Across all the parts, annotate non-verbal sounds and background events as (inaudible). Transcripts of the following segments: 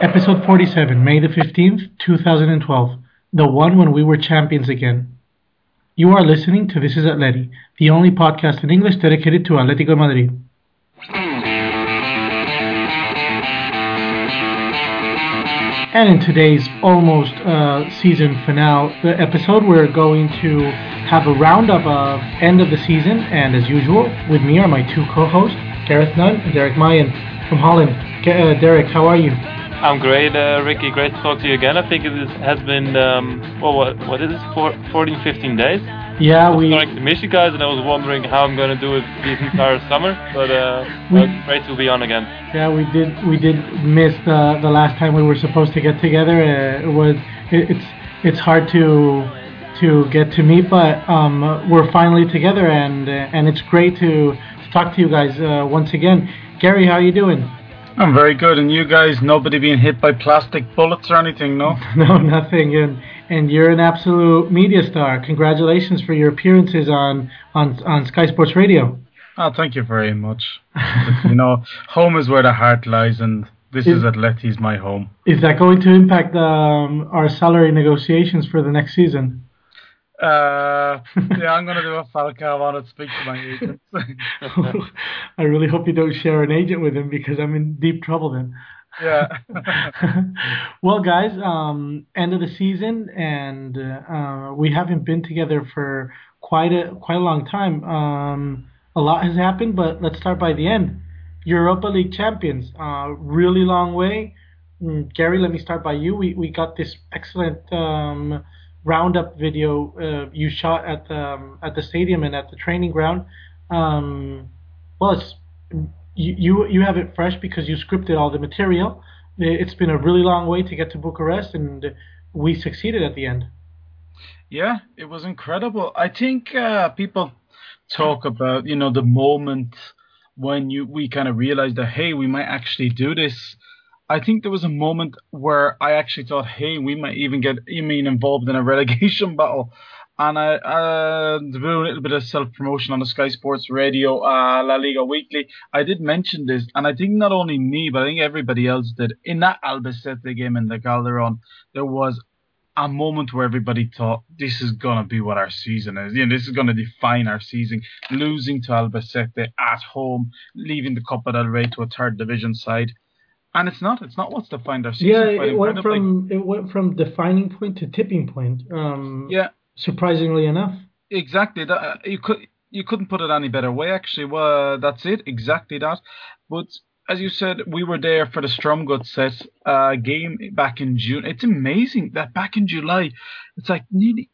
Episode 47, May the 15th, 2012. The one when we were champions again. You are listening to This is Atleti, the only podcast in English dedicated to Atletico Madrid. And in today's almost uh, season finale the episode, we're going to have a roundup of end of the season. And as usual, with me are my two co-hosts, Gareth Nunn and Derek Mayan from Holland. Uh, Derek, how are you? I'm great, uh, Ricky. Great to talk to you again. I think it is, has been, um, well, what, what is it, Four, 14, 15 days? Yeah, I we. starting to miss you guys, and I was wondering how I'm going to do it this entire (laughs) summer. But uh, We- well, great to be on again. Yeah, we did. We did miss the the last time we were supposed to get together. Uh, it was. It, it's it's hard to to get to meet, but um, we're finally together, and uh, and it's great to, to talk to you guys uh, once again. Gary, how are you doing? I'm very good, and you guys, nobody being hit by plastic bullets or anything, no? (laughs) No, nothing. And and you're an absolute media star. Congratulations for your appearances on on on Sky Sports Radio. Oh, thank you very much. you know, (laughs) home is where the heart lies, and this Is- is Atleti's my home. Is that going to impact um, our salary negotiations for the next season? Uh, yeah, I'm gonna do a Falcao on it. Speak to my agent. (laughs) I really hope you don't share an agent with him because I'm in deep trouble then. yeah. (laughs) well, guys, um, end of the season, and uh, uh, we haven't been together for quite a quite a long time. Um, a lot has happened, but let's start by the end. Europa League champions, uh, really long way. Mm, Gary, let me start by you. We we got this excellent um, roundup video uh, you shot at the um, at the stadium and at the training ground. Um, well, it's you, you have it fresh because you scripted all the material. It's been a really long way to get to Bucharest, and we succeeded at the end. Yeah, it was incredible. I think uh, people talk about you know the moment when you we kind of realized that hey we might actually do this. I think there was a moment where I actually thought hey we might even get mean involved in a (laughs) relegation battle. And I uh, do a little bit of self promotion on the Sky Sports Radio uh, La Liga Weekly. I did mention this, and I think not only me, but I think everybody else did. In that Albacete game in the Calderon, there was a moment where everybody thought this is gonna be what our season is. You know, this is gonna define our season. Losing to Albacete at home, leaving the Copa del Rey to a third division side, and it's not. It's not what's defined our season. Yeah, it went from it went from defining point to tipping point. Um, yeah, surprisingly enough. exactly. That uh, you could you couldn't put it any better way. Actually, well, that's it. Exactly that. But as you said, we were there for the Stromsgodset uh, game back in June. It's amazing that back in July, it's like nearly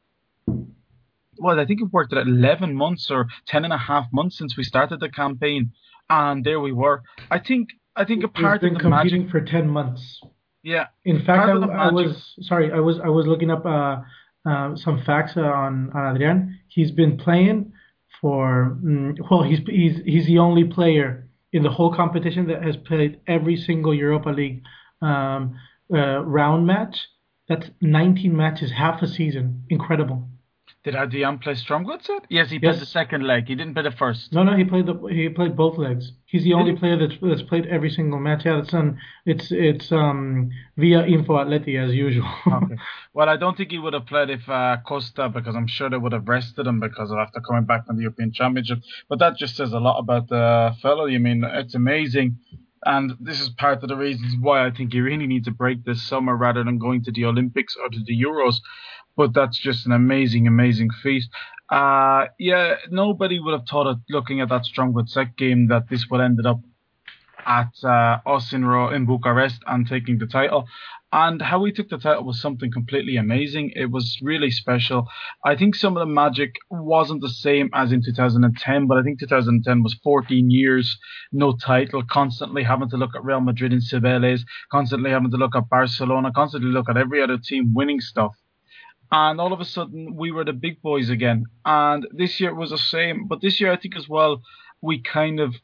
well, I think it worked at 11 months or 10 and a half months since we started the campaign, and there we were. I think I think a part been of the competing magic, for ten months. yeah, In fact, I, I was sorry. I was I was looking up uh, uh, some facts uh, on on Adrian. He's been playing for mm, well. He's he's he's the only player in the whole competition that has played every single Europa League um, uh, round match. That's 19 matches, half a season. Incredible. Did Adrian play Stromsgodset? Yes, he played the second leg. He didn't play the first. No, no, he played the he played both legs. He's the only he? player that's that's played every single match. Yeah, it's on it's it's um via Info Atleti as usual. Okay. (laughs) Well, I don't think he would have played if uh, Costa, because I'm sure they would have rested him because of after coming back from the European Championship. But that just says a lot about the fellow. You mean it's amazing, and this is part of the reasons why I think he really needs a break this summer rather than going to the Olympics or to the Euros. But that's just an amazing, amazing feat. Uh, yeah, nobody would have thought it looking at that Stromsgodset game that this would ended up at uh, us in, in Bucharest and taking the title. And how we took the title was something completely amazing. It was really special. I think some of the magic wasn't the same as in 2010, but I think 2010 was 14 years, no title, constantly having to look at Real Madrid and Cibeles, constantly having to look at Barcelona, constantly look at every other team winning stuff. And all of a sudden, we were the big boys again. And this year was the same. But this year, I think as well, we kind of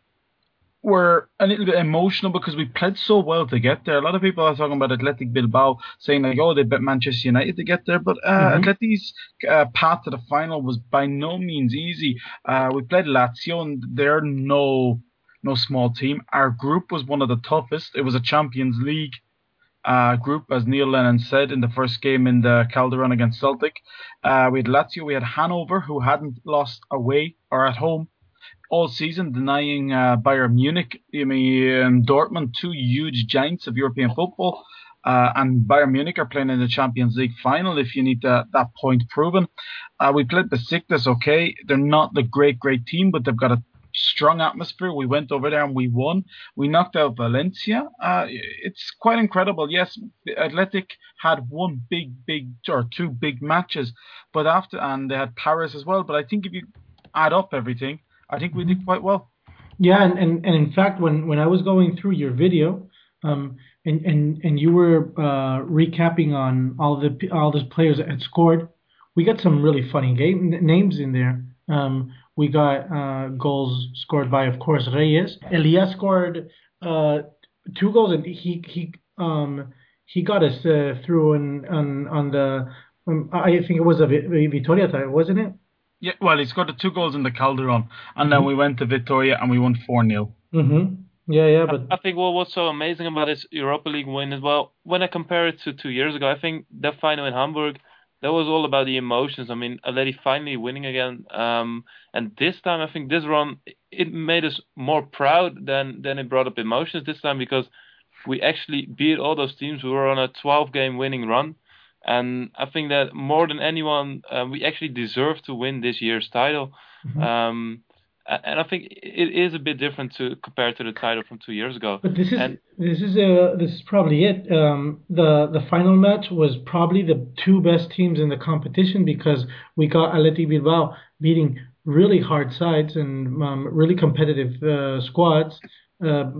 were a little bit emotional because we played so well to get there. A lot of people are talking about Athletic Bilbao, saying like, "Oh, they bet Manchester United to get there," but uh, mm-hmm. Atletic's uh, path to the final was by no means easy. Uh, we played Lazio, and they're no no small team. Our group was one of the toughest. It was a Champions League uh, group, as Neil Lennon said in the first game in the Calderon against Celtic. Uh, we had Lazio, we had Hanover, who hadn't lost away or at home all season, denying uh, Bayern Munich, I mean, um, Dortmund, two huge giants of European football. Uh, and Bayern Munich are playing in the Champions League final if you need that, that point proven. Uh, we played Besiktas, okay. They're not the great, great team, but they've got a strong atmosphere. We went over there and we won. We knocked out Valencia. Uh, it's quite incredible. Yes, Athletic had one big, big, or two big matches, but after, and they had Paris as well. But I think if you add up everything, I think we did quite well. Yeah, and, and, and in fact, when, when I was going through your video, um, and, and, and you were uh, recapping on all the all the players that had scored, we got some really funny game names in there. Um, we got uh, goals scored by, of course, Reyes. Elias scored uh, two goals, and he he um, he got us uh, through on on, on the um, I think it was a Vitoria tie, wasn't it? Yeah, well, he scored the two goals in the Calderon, and mm-hmm. then we went to Vitoria and we won 4 0. Mm-hmm. Yeah, yeah, but I think what was so amazing about this Europa League win as well, when I compare it to two years ago, I think that final in Hamburg, that was all about the emotions. I mean, Atleti finally winning again, um, and this time I think this run it made us more proud than than it brought up emotions this time because we actually beat all those teams. We were on a 12 game winning run. And I think that more than anyone, uh, we actually deserve to win this year's title. Mm-hmm. Um, and I think it is a bit different to compared to the title from two years ago. But this is and, this is uh, this is probably it. Um, the the final match was probably the two best teams in the competition because we got Athletic Bilbao beating really hard sides and um, really competitive uh, squads. Uh,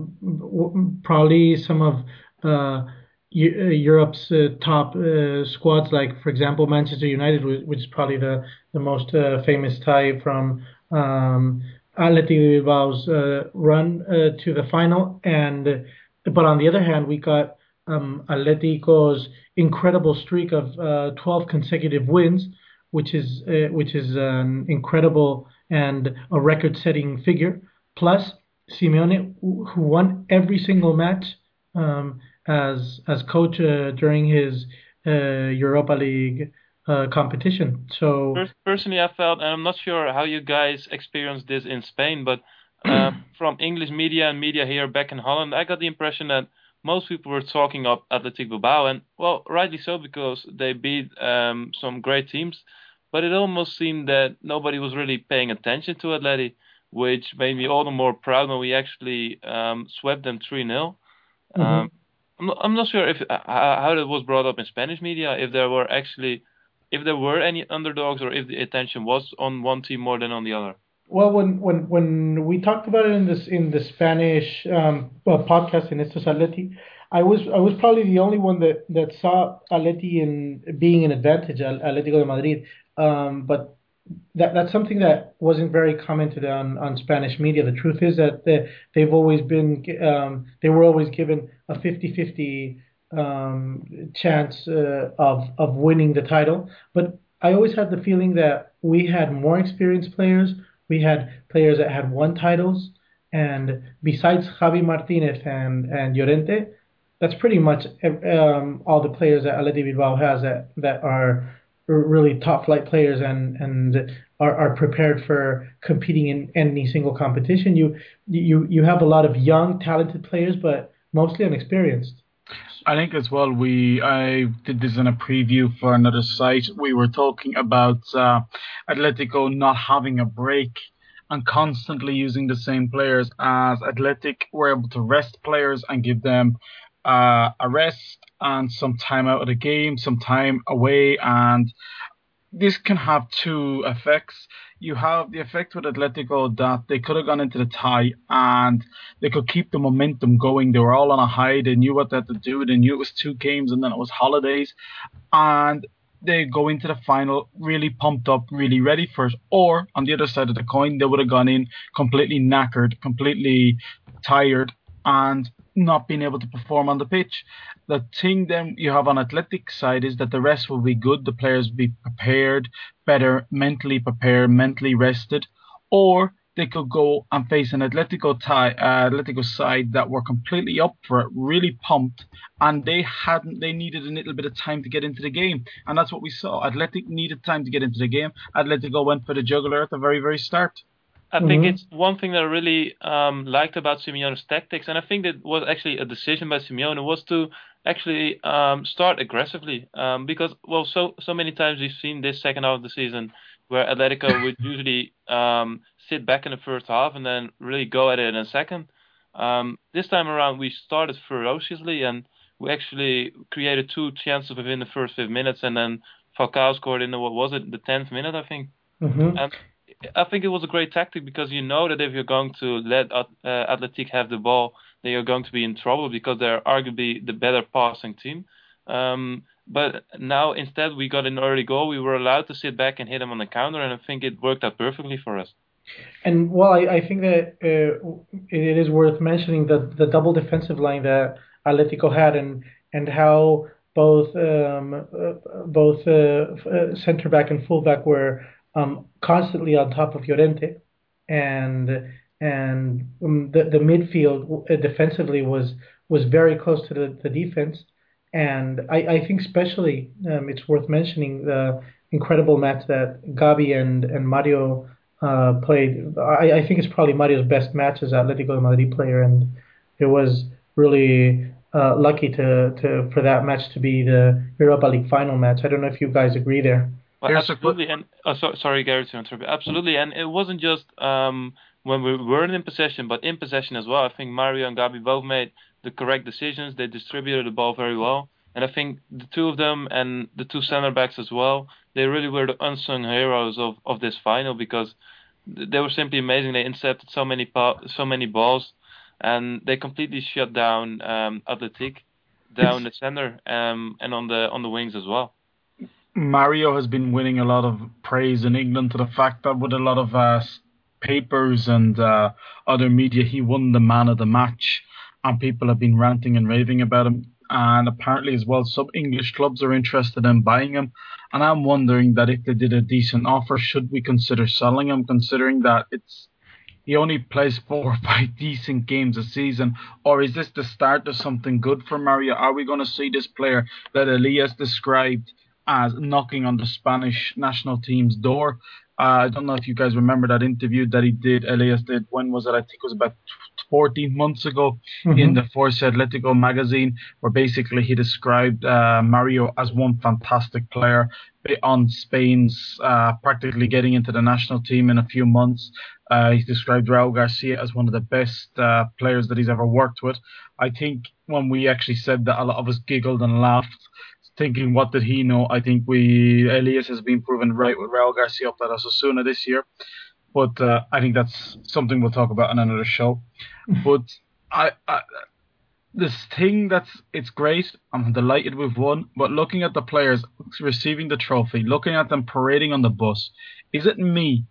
probably some of uh, uh, Europe's uh, top uh, squads, like for example Manchester United, which is probably the the most uh, famous tie from um, Athletic Bilbao's uh, run uh, to the final, and but on the other hand, we got um, Atletico's incredible streak of 12 consecutive wins, which is which is an incredible and a record-setting figure. Plus Simeone, who won every single match. Um, as as coach uh, during his uh, Europa League uh, competition. So personally, I felt, and I'm not sure how you guys experienced this in Spain, but uh, (clears throat) from English media and media here back in Holland, I got the impression that most people were talking up Athletic Bilbao, and well, rightly so because they beat um, some great teams. But it almost seemed that nobody was really paying attention to Atleti, which made me all the more proud when we actually um, swept them 3 0. Mm-hmm. Um, I'm not, I'm not sure if uh, how it was brought up in Spanish media. If there were actually, if there were any underdogs, or if the attention was on one team more than on the other. Well, when when when we talked about it in this in the Spanish um, podcast in Esto es Atleti, I was I was probably the only one that that saw Atleti in being an advantage, Atletico de Madrid. Um, but that that's something that wasn't very commented on on Spanish media. The truth is that they, they've always been um, they were always given a 50-50 um, chance uh, of of winning the title. But I always had the feeling that we had more experienced players. We had players that had won titles, and besides Javi Martinez and and Llorente, that's pretty much um, all the players that Atleti Bilbao has that that are really top flight players and and are, are prepared for competing in any single competition. You you you have a lot of young talented players, but mostly inexperienced. I think as well. We I did this in a preview for another site. We were talking about uh, Atletico not having a break and constantly using the same players as Athletic were able to rest players and give them uh, a rest and some time out of the game, some time away, and this can have two effects. You have the effect with Atletico that they could have gone into the tie and they could keep the momentum going. They were all on a high. They knew what they had to do. They knew it was two games and then it was holidays. And they go into the final really pumped up, really ready for it. Or on the other side of the coin, they would have gone in completely knackered, completely tired, and not being able to perform on the pitch. The thing then you have on athletic side is that the rest will be good. The players will be prepared, better mentally prepared, mentally rested, or they could go and face an Atletico tie, uh, Atletico side that were completely up for it, really pumped, and they hadn't. They needed a little bit of time to get into the game, and that's what we saw. Athletic needed time to get into the game. Atletico went for the jugular at the very, very start. I mm-hmm. think it's one thing that I really um, liked about Simeone's tactics, and I think that was actually a decision by Simeone was to actually um, start aggressively um, because well, so so many times we've seen this second half of the season where Atletico (laughs) would usually um, sit back in the first half and then really go at it in a second. Um, this time around, we started ferociously and we actually created two chances within the first five minutes, and then Falcao scored in the what was it, the tenth minute, I think. Mm-hmm. And I think it was a great tactic because you know that if you're going to let uh, Athletic have the ball, then you're going to be in trouble because they're arguably the better passing team. Um, but now instead we got an early goal. We were allowed to sit back and hit them on the counter, and I think it worked out perfectly for us. And well, I, I think that uh, it is worth mentioning that the double defensive line that Atletico had, and and how both um, uh, both uh, uh center back and fullback were um, constantly on top of Llorente, and and um, the the midfield uh, defensively was was very close to the, the defense, and I, I think especially um, it's worth mentioning the incredible match that Gabi and and Mario uh, played. I, I think it's probably Mario's best match as Atletico Madrid player, and it was really uh, lucky to, to for that match to be the Europa League final match. I don't know if you guys agree there. Well, absolutely, and oh, so, sorry, Gary, to interrupt. Absolutely, and it wasn't just um, when we weren't in possession, but in possession as well. I think Mario and Gabi both made the correct decisions. They distributed the ball very well, and I think the two of them and the two center backs as well, they really were the unsung heroes of, of this final because they were simply amazing. They intercepted so many so many balls, and they completely shut down um, Athletic down the center um, and on the on the wings as well. Mario has been winning a lot of praise in England to the fact that with a lot of uh, papers and uh, other media, he won the man of the match, and people have been ranting and raving about him. And apparently, as well, some English clubs are interested in buying him. And I'm wondering that if they did a decent offer, should we consider selling him, considering that it's he only plays four or five (laughs) decent games a season, or is this the start of something good for Mario? Are we going to see this player that Elias described? As knocking on the Spanish national team's door. Uh, I don't know if you guys remember that interview that he did, Elias did. When was it? I think it was about 14 months ago mm-hmm. in the Force Atletico magazine, where basically he described uh, Mario as one fantastic player on Spain's uh, practically getting into the national team in a few months. Uh, he described Raul Garcia as one of the best uh, players that he's ever worked with. I think when we actually said that, a lot of us giggled and laughed thinking, what did he know? I think we Elias has been proven right with Raul Garcia up at Osasuna this year, but uh, I think that's something we'll talk about in another show. but I, I, this thing that's it's great. I'm delighted we've won, but looking at the players receiving the trophy, looking at them parading on the bus, is it me,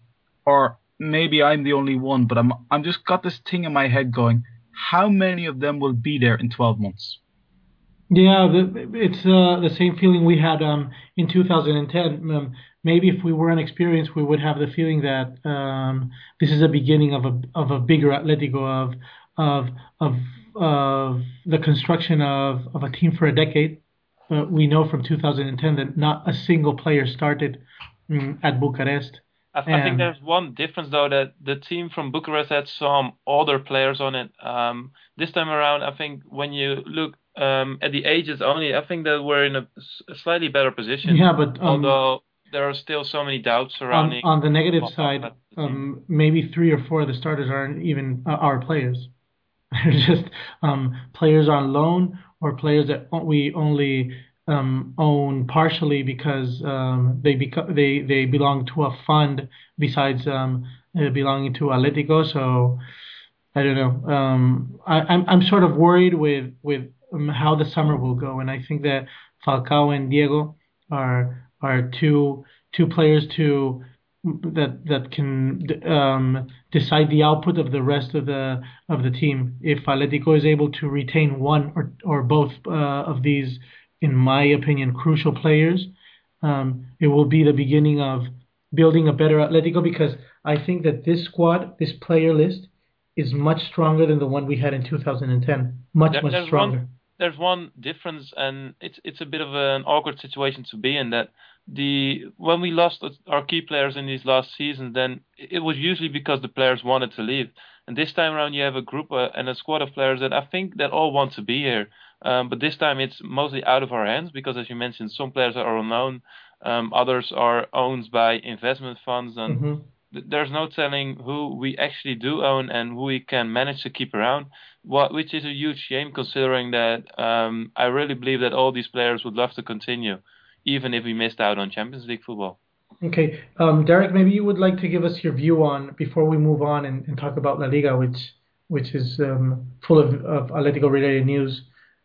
or maybe I'm the only one? But I'm I'm just got this thing in my head going. How many of them will be there in 12 months? Yeah, the, it's uh, the same feeling we had um, in 2010. Um, maybe if we weren't experienced, we would have the feeling that um, this is a beginning of a of a bigger Atletico of of of of the construction of, of a team for a decade. But we know from 2010 that not a single player started um, at Bucharest. I, I, think there's one difference though that the team from Bucharest had some older players on it. Um, this time around, I think when you look um, at the ages only, I think that we're in a, a slightly better position. Yeah, but um, although there are still so many doubts surrounding. On, on the negative side, um, maybe three or four of the starters aren't even uh, our players. (laughs) They're just um, players on loan or players that we only um, own partially because um, they beco- they they belong to a fund besides um, uh, belonging to Atletico. So I don't know. Um, I, I'm I'm sort of worried with with um, how the summer will go, and I think that Falcao and Diego are are two two players to that that can um, decide the output of the rest of the of the team. If Atletico is able to retain one or or both uh, of these, in my opinion, crucial players, um, it will be the beginning of building a better Atletico because I think that this squad, this player list, is much stronger than the one we had in 2010. Much there, much stronger. One, there's one difference, and it's it's a bit of an awkward situation to be in that the when we lost our key players in these last seasons, then it was usually because the players wanted to leave. And this time around, you have a group uh, and a squad of players that I think that all want to be here. Um, but this time, it's mostly out of our hands because, as you mentioned, some players are unknown, um, others are owned by investment funds, and mm-hmm. Th- there's no telling who we actually do own and who we can manage to keep around. What, which is a huge shame considering that um, I really believe that all these players would love to continue even if we missed out on Champions League football. Okay, um, Derek, maybe you would like to give us your view on before we move on and, and talk about La Liga, which which is um, full of, of Atletico related news.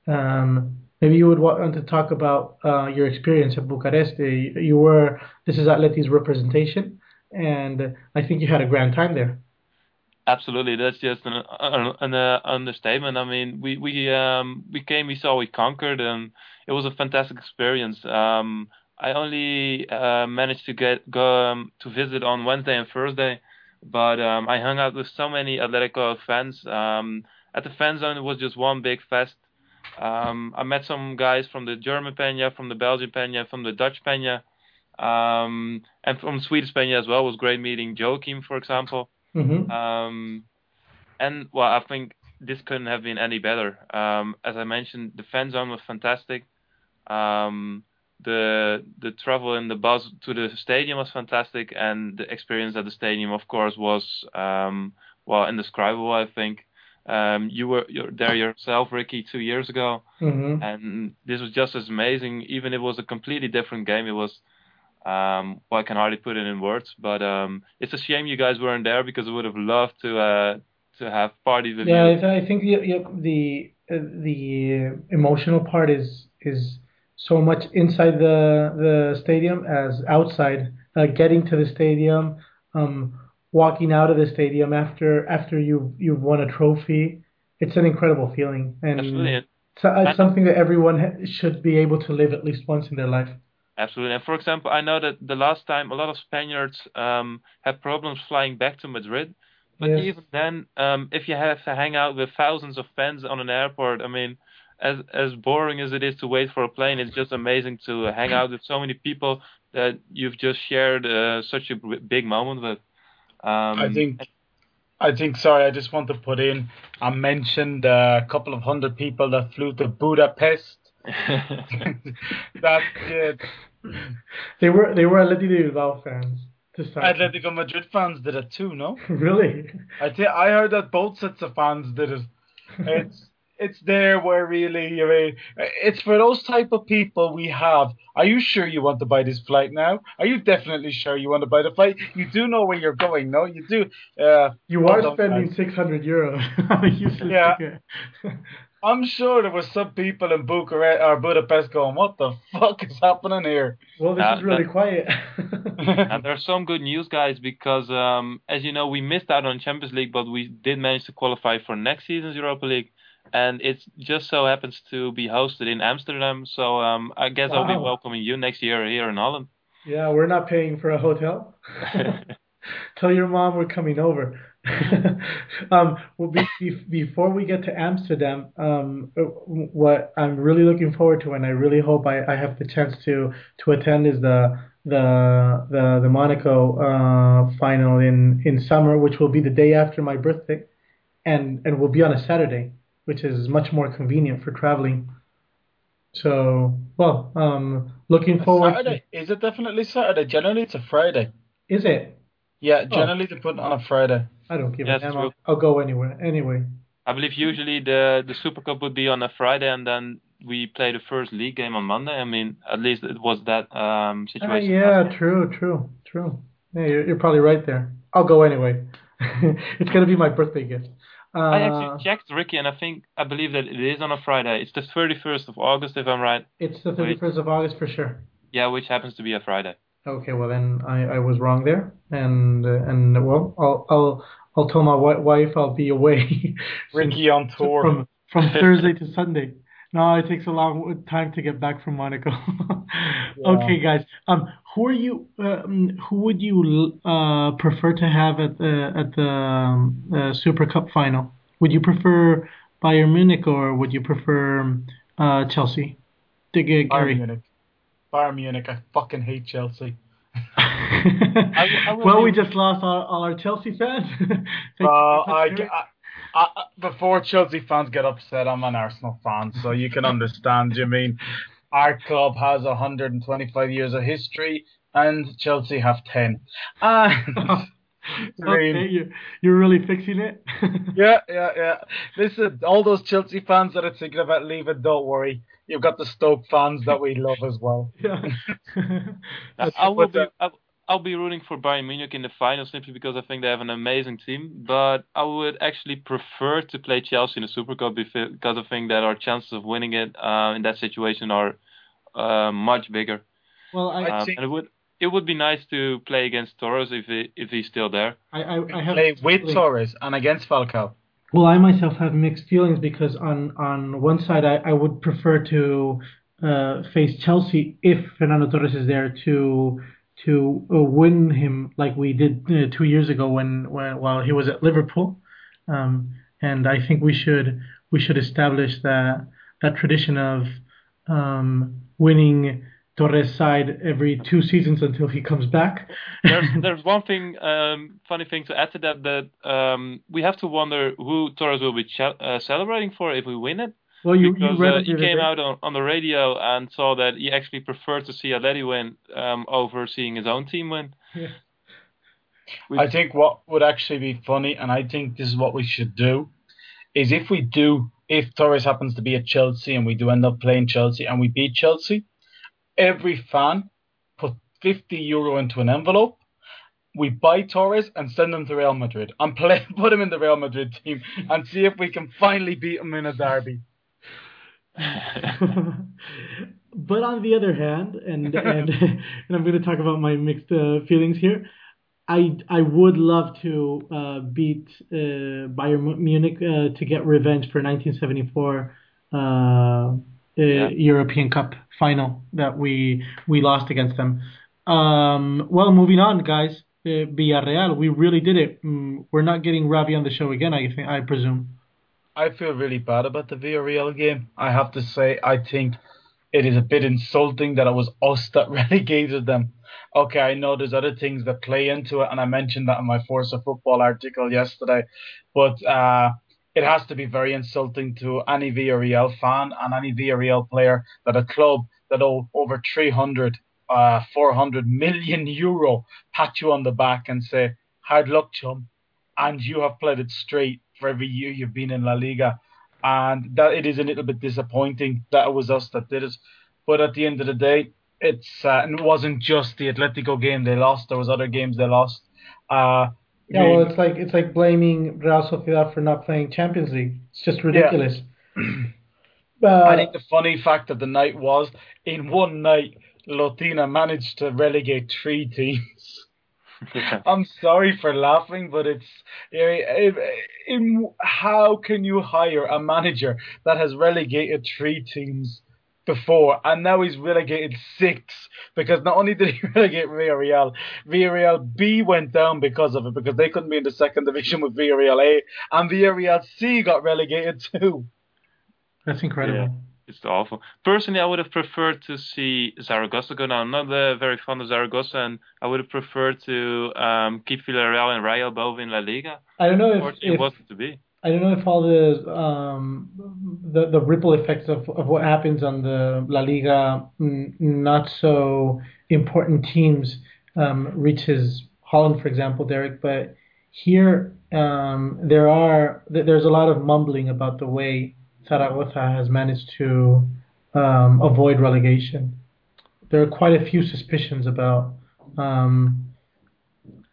Um, maybe you would want to talk about uh, your experience at Bucharest. You were this is Atleti's representation, and I think you had a grand time there. Absolutely, that's just an, an, an uh, understatement. I mean, we we um, we came, we saw, we conquered, and it was a fantastic experience. Um, I only uh, managed to get go um, to visit on Wednesday and Thursday, but um, I hung out with so many Atletico fans. Um, at the fan zone, it was just one big fest. Um, I met some guys from the German Peña, from the Belgian Peña, from the Dutch Peña, um, and from Swedish Peña as well. It was great meeting Joachim, for example. Mm-hmm. Um, and well, I think this couldn't have been any better. Um, as I mentioned, the fan zone was fantastic. Um, the the travel in the bus to the stadium was fantastic, and the experience at the stadium, of course, was um, well indescribable. I think um, you were you're there yourself, Ricky, two years ago, mm-hmm. and this was just as amazing. Even if it was a completely different game, it was. Um, well, I can hardly put it in words, but um, it's a shame you guys weren't there because I would have loved to uh, to have parties with yeah, you. Yeah, I think the the uh, the emotional part is is so much inside the the stadium as outside. Uh, getting to the stadium, um, walking out of the stadium after after you you've won a trophy, it's an incredible feeling, and it's something that everyone should be able to live at least once in their life. Absolutely. And for example, I know that the last time a lot of Spaniards um, had problems flying back to Madrid. But yes. even then, um, if you have to hang out with thousands of fans on an airport, I mean, as as boring as it is to wait for a plane, it's just amazing to hang out with so many people that you've just shared uh, such a big moment with. Um, I think. I think. Sorry, I just want to put in. I mentioned a couple of hundred people that flew to Budapest. (laughs) (laughs) That's it. They were they were Atletico Bilbao fans. Atletico Madrid fans did it too, no? (laughs) really? I th- I heard that both sets of fans did it. It's it's there where really, I mean, it's for those type of people we have. Are you sure you want to buy this flight now? Are you definitely sure you want to buy the flight? You do know where you're going, no? You do. Uh, you are spending 600 euros. yeah. I'm sure there were some people in Bucharest or Budapest going, "What the fuck is happening here?" Well, this uh, is really quiet. (laughs) and there's some good news, guys, because um, as you know, we missed out on Champions League, but we did manage to qualify for next season's Europa League and it just so happens to be hosted in Amsterdam. So um, I guess wow. I'll be welcoming you next year here in Holland. Yeah, we're not paying for a hotel. (laughs) (laughs) Tell your mom we're coming over. (laughs) um, well, be, be, before we get to Amsterdam, um, what I'm really looking forward to, and I really hope I, I have the chance to to attend, is the the the, the Monaco uh, final in in summer, which will be the day after my birthday, and and will be on a Saturday which is much more convenient for traveling. So, well, um, looking forward. Saturday. To... Is it definitely Saturday? Generally, it's a Friday. Is it? Yeah, oh. generally oh. they put it on a Friday. I don't give a damn. I'll, I'll, go anywhere. Anyway. I believe usually the the Super Cup would be on a Friday, and then we play the first league game on Monday. I mean, at least it was that um, situation. Uh, yeah, true, true, true. Yeah, you're, you're probably right there. I'll go anyway. (laughs) it's gonna be my birthday gift. Uh, I actually checked Ricky, and I think I believe that it is on a Friday. It's the 31st of August, if I'm right. It's the 31st which, of August for sure. Yeah, which happens to be a Friday. Okay, well then I, I was wrong there, and uh, and well I'll I'll I'll tell my wife I'll be away. (laughs) Ricky on tour from from (laughs) Thursday to Sunday. No, it takes a long time to get back from Monaco. (laughs) yeah. Okay, guys. Um, who are you? Um, who would you uh, prefer to have at the at the um, uh, Super Cup final? Would you prefer Bayern Munich or would you prefer uh, Chelsea? Bayern Munich. Bayern Munich. I fucking hate Chelsea. (laughs) I, I well, we just lost all, all our Chelsea fans. (laughs) uh, I, I, before Chelsea fans get upset, I'm an Arsenal fan, so you can understand. you mean our club has 125 years of history, and Chelsea have 10. (laughs) And okay, you're, you're really fixing it. (laughs) yeah, yeah, yeah. Listen, all those Chelsea fans that are thinking about leaving, don't worry. You've got the Stoke fans that we love as well. (laughs) Yeah. (laughs) I will be. I, I'll be rooting for Bayern Munich in the final simply because I think they have an amazing team. But I would actually prefer to play Chelsea in the Super Cup because I think that our chances of winning it uh, in that situation are uh, much bigger. Well, I um, think and it would it would be nice to play against Torres if he, if he's still there. I, I, I have play with Torres and against Falcao. Well, I myself have mixed feelings because on on one side I, I would prefer to uh, face Chelsea if Fernando Torres is there to to uh, win him like we did uh, two years ago when, when while he was at Liverpool. Um, and I think we should we should establish that that tradition of um, winning Torres' side every two seasons until he comes back. there's, (laughs) there's one thing, um, funny thing to add to that, that um, we have to wonder who Torres will be ch- uh, celebrating for if we win it. Well, you, because you uh, he came out on, on the radio and saw that he actually preferred to see a Atleti win um, over seeing his own team win. Yeah. I think what would actually be funny, and I think this is what we should do, is if we do, if Torres happens to be at Chelsea and we do end up playing Chelsea and we beat Chelsea, every fan put 50 euro into an envelope. We buy Torres and send him to Real Madrid and (laughs) play, put him in the Real Madrid team and see if we can finally beat him in a derby. (laughs) but on the other hand, and and (laughs) and I'm going to talk about my mixed uh, feelings here. I I would love to uh, beat uh, Bayern Munich uh, to get revenge for 1974 uh, yeah. European Cup final that we we lost against them. Um, well, moving on, guys. Villarreal, we really did it. Mm, we're not getting Ravi on the show again. I think I presume. I feel really bad about the Villarreal game. I have to say, I think it is a bit insulting that it was us that (laughs) relegated them. Okay, I know there's other things that play into it, and I mentioned that in my Force of Football article yesterday, but uh, it has to be very insulting to any Villarreal fan and any Villarreal player that a club that owe over 300, uh, 400 million euro pat you on the back and say, hard luck, chum, and you have played it straight for every year you've been in La Liga, and that it is a little bit disappointing that it was us that did it. But at the end of the day, it's uh, it wasn't just the Atletico game they lost. There was other games they lost. Uh, yeah, well, it's like it's like blaming Real Sociedad for not playing Champions League. It's just ridiculous. Yeah. (clears throat) uh, I think the funny fact of the night was in one night, Lotina managed to relegate three (laughs) teams. (laughs) I'm sorry for laughing, but it's in, how can you hire a manager that has relegated three teams before and now he's relegated six because not only did he (laughs) relegate Villarreal, Villarreal B went down because of it because they couldn't be in the second division with Villarreal A and Villarreal C got relegated (laughs) too. That's incredible. Yeah it's awful. Personally, I would have preferred to see Zaragoza go down. I'm not uh, very fond of Zaragoza, and I would have preferred to um, keep Villarreal and Rayo both in La Liga. I don't know if, it wasn't to be. I don't know if all the um, the the ripple effects of, of what happens on the La Liga not so important teams um, reaches Holland, for example, Derek. But here um, there are there's a lot of mumbling about the way Zaragoza has managed to um, avoid relegation. There are quite a few suspicions about um,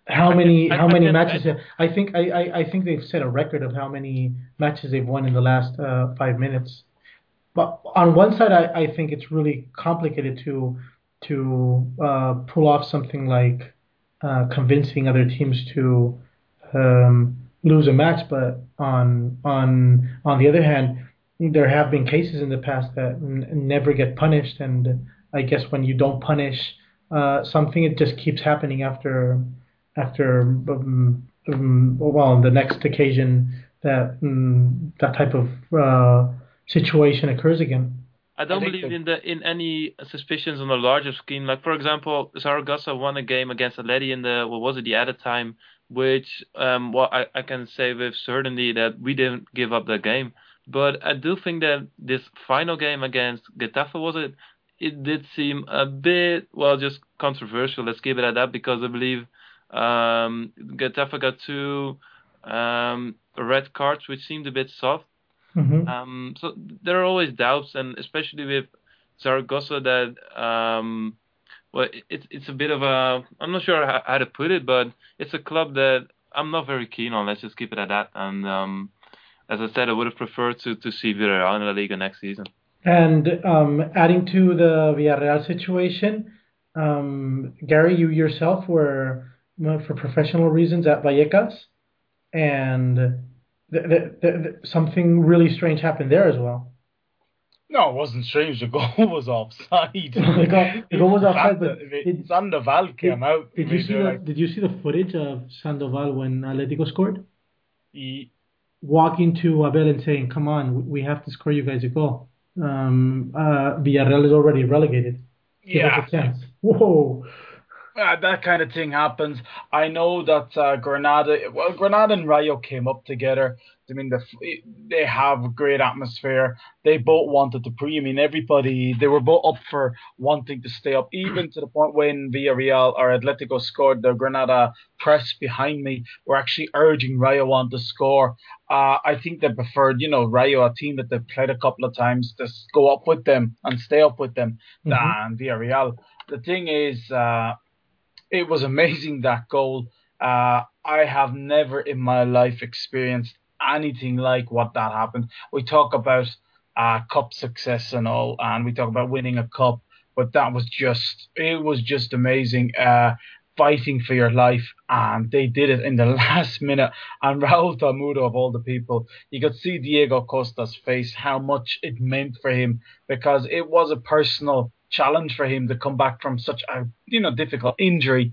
how I many how many I matches? I, think I, I think they've set a record of how many matches they've won in the last uh, five minutes. But on one side, I, I think it's really complicated to to uh, pull off something like uh, convincing other teams to um, lose a match. But on on on the other hand, there have been cases in the past that n- never get punished, and I guess when you don't punish uh, something, it just keeps happening after after um, um, well on the next occasion that um, that type of uh, situation occurs again. I don't I believe in the in any suspicions on a larger scheme. Like for example, Zaragoza won a game against Atleti in the what was it the added time, which um well I, I can say with certainty that we didn't give up that game. But I do think that this final game against Getafe was it it did seem a bit well just controversial. Let's keep it at that because I believe um, Getafe got two um, red cards, which seemed a bit soft. Mm-hmm. Um, so there are always doubts, and especially with Zaragoza, that um, well, it's it's a bit of a I'm not sure how, how, to put it, but it's a club that I'm not very keen on. Let's just keep it at that. And um, as I said, I would have preferred to to see Villarreal in La Liga next season. And um, adding to the Villarreal situation, um, Gary, you yourself were for professional reasons at Vallecas, and th- th- th- something really strange happened there as well. No, it wasn't strange. The goal (laughs) was offside. (laughs) the, goal, the goal was offside, but did, Sandoval came did, out. Did you see the like, Did you see the footage of Sandoval when Atletico scored? He, Walking to Abel and saying, "Come on, we have to score you guys a goal." Um, uh, Villarreal is already relegated. Give yeah. (laughs) Whoa uh, that kind of thing happens. I know that uh, Granada, well, Granada and Rayo came up together. I mean, the, they have a great atmosphere. They both wanted to pre. I mean, everybody, they were both up for wanting to stay up, even to the point when Villarreal or Atletico scored, the Granada press behind me were actually urging Rayo on to score. Uh, I think they preferred, you know, Rayo, a team that they've played a couple of times, to go up with them and stay up with them mm-hmm. than Villarreal. The thing is, uh, it was amazing that goal. Uh, I have never in my life experienced anything like what that happened. We talk about uh, cup success and all, and we talk about winning a cup, but that was just it was just amazing. Uh, fighting for your life, and they did it in the (laughs) last minute. And Raul Tamudo, of all the people, you could see Diego Costa's face, how much it meant for him, because it was a personal challenge for him to come back from such a you know difficult injury.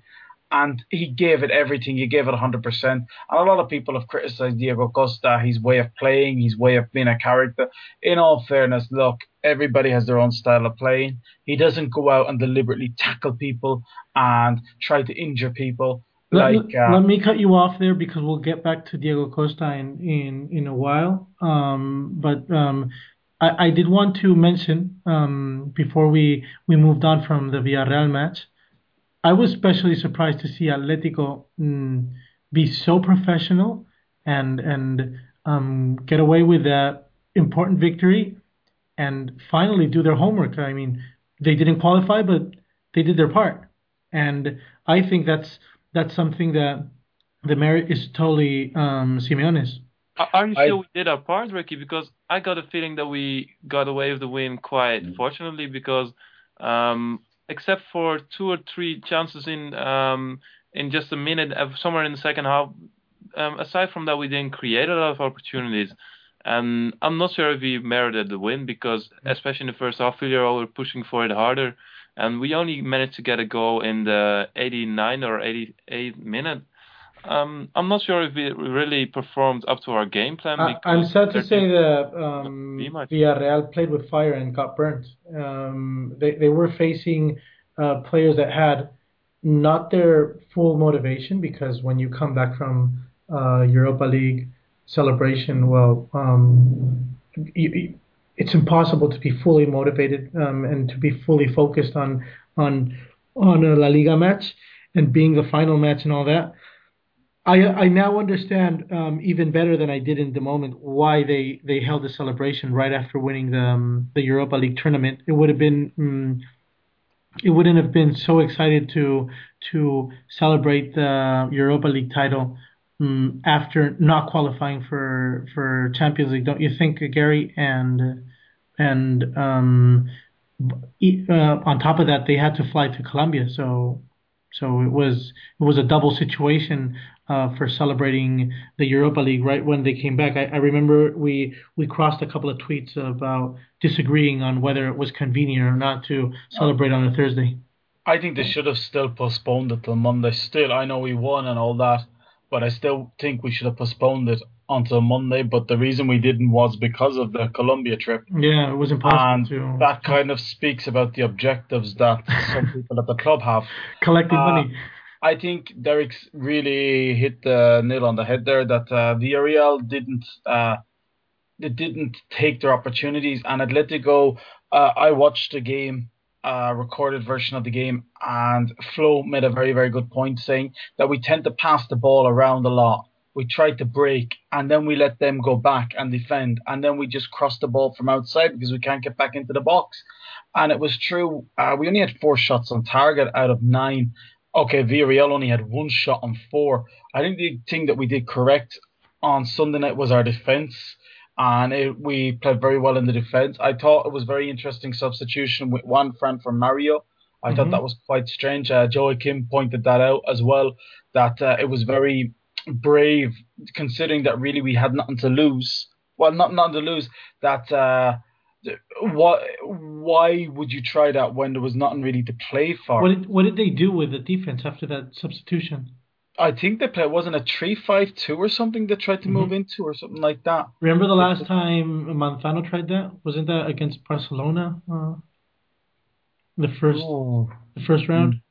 And he gave it everything. He gave it 100%. And a lot of people have criticized Diego Costa, his way of playing, his way of being a character. In all fairness, look, everybody has their own style of playing. He doesn't go out and deliberately tackle people and try to injure people. Let, like, uh, let me cut you off there because we'll get back to Diego Costa in in, in a while. Um, but um, I, I did want to mention um, before we, we moved on from the Villarreal match, I was especially surprised to see Atletico mm, be so professional and and um, get away with that important victory and finally do their homework. I mean, they didn't qualify, but they did their part, and I think that's that's something that the merit is totally um, Simeone's. Are you sure we did our part, Ricky? Because I got a feeling that we got away with the win quite mm. fortunately because um, except for two or three chances in um, in just a minute, uh, somewhere in the second half, um, aside from that, we didn't create a lot of opportunities. And I'm not sure if we merited the win because, mm. especially in the first half, we were pushing for it harder. And we only managed to get a goal in the 89 or 88 minute. Um, I'm not sure if we really performed up to our game plan. I, am sad to say that um, Villarreal played with fire and got burnt. Um, they they were facing uh, players that had not their full motivation because when you come back from uh, Europa League celebration, well, um, it's impossible to be fully motivated um, and to be fully focused on on on a La Liga match and being the final match and all that. I I now understand um, even better than I did in the moment why they, they held the celebration right after winning the um, the Europa League tournament. It would have been um, it wouldn't have been so excited to to celebrate the Europa League title um, after not qualifying for for Champions League. Don't you think, Gary? And and um, uh, on top of that, they had to fly to Colombia, so so it was it was a double situation uh, for celebrating the Europa League right when they came back. I, I, remember we we crossed a couple of tweets about disagreeing on whether it was convenient or not to celebrate on a Thursday. I think they should have still postponed it till Monday. Still, I know we won and all that, but I still think we should have postponed it until Monday. But the reason we didn't was because of the Colombia trip. Yeah, it was impossible and to. That kind of speaks about the objectives that some (laughs) people at the club have. Collecting uh, money. I think Derek's really hit the nail on the head there. That uh, Villarreal didn't. Uh, they didn't take their opportunities, and Atletico. Uh, I watched the game uh, recorded version of the game, and Flo made a very, very good point saying that we tend to pass the ball around a lot we tried to break and then we let them go back and defend and then we just cross the ball from outside because we can't get back into the box and it was true uh, we only had four shots on target out of nine okay Villarreal only had one shot on four I think the thing that we did correct on Sunday night was our defense and it, we played very well in the defense I thought it was very interesting substitution with Juanfran for Mario I mm-hmm. thought that was quite strange. Uh, Joey Kim pointed that out as well. That uh, it was very brave, considering that really we had nothing to lose. Well, not nothing to lose. That uh, what? Why would you try that when there was nothing really to play for? What did, what did they do with the defense after that substitution? I think they played wasn't a three five two or something they tried to mm-hmm. move into or something like that. Remember the last time Manzano tried that? Wasn't that against Barcelona? Uh, the first oh. the first round.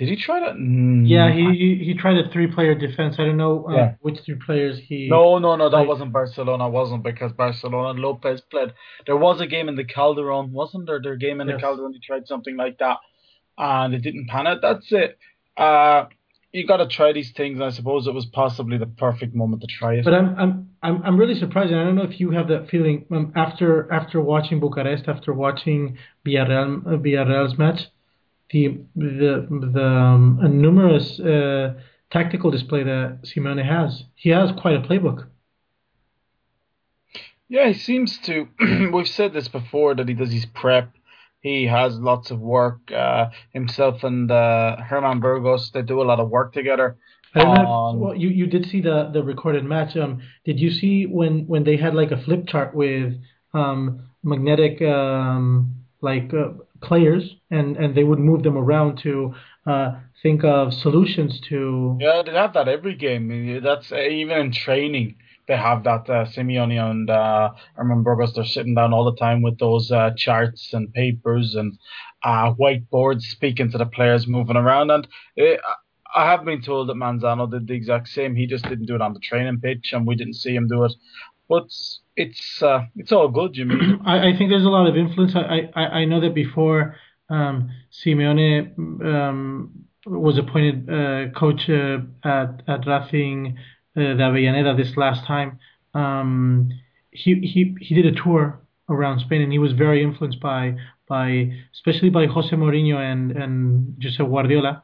Did he try that? Mm, yeah, he, he, tried a three player defense. I don't know uh, yeah. which three players he. No, no, no, that played. wasn't Barcelona. Wasn't because Barcelona Lopez played. There was a game in the Calderon, wasn't there? Their game in yes. the Calderon. He tried something like that, and it didn't pan out. That's it. Uh, you got to try these things. I suppose it was possibly the perfect moment to try it. But I'm I'm I'm I'm really surprised. I don't know if you have that feeling um, after after watching Bucharest, after watching Villarreal uh, Villarreal's match the the the um, numerous uh, tactical display that Simeone has. He has quite a playbook. Yeah, he seems to. (clears throat) we've said this before that he does his prep. He has lots of work. Uh, himself and uh, German Burgos, they do a lot of work together. Well, you, you did see the, the recorded match. Um, did you see when, when they had like a flip chart with um, magnetic um, like uh, players and, and they would move them around to uh, think of solutions to. Yeah, they have that every game. That's uh, even in training. They have that uh, Simeone and uh, German Burgos. They're sitting down all the time with those uh, charts and papers and uh, whiteboards, speaking to the players moving around. And it, uh, I have been told that Manzano did the exact same. He just didn't do it on the training pitch, and we didn't see him do it. But it's uh, it's all good, Jimmy. (clears throat) I, I think there's a lot of influence. I I, I know that before um, Simeone um, was appointed uh, coach uh, at at Racing uh, de Avellaneda this last time. Um, he he he did a tour around Spain, and he was very influenced by by especially by Jose Mourinho and and Josep Guardiola,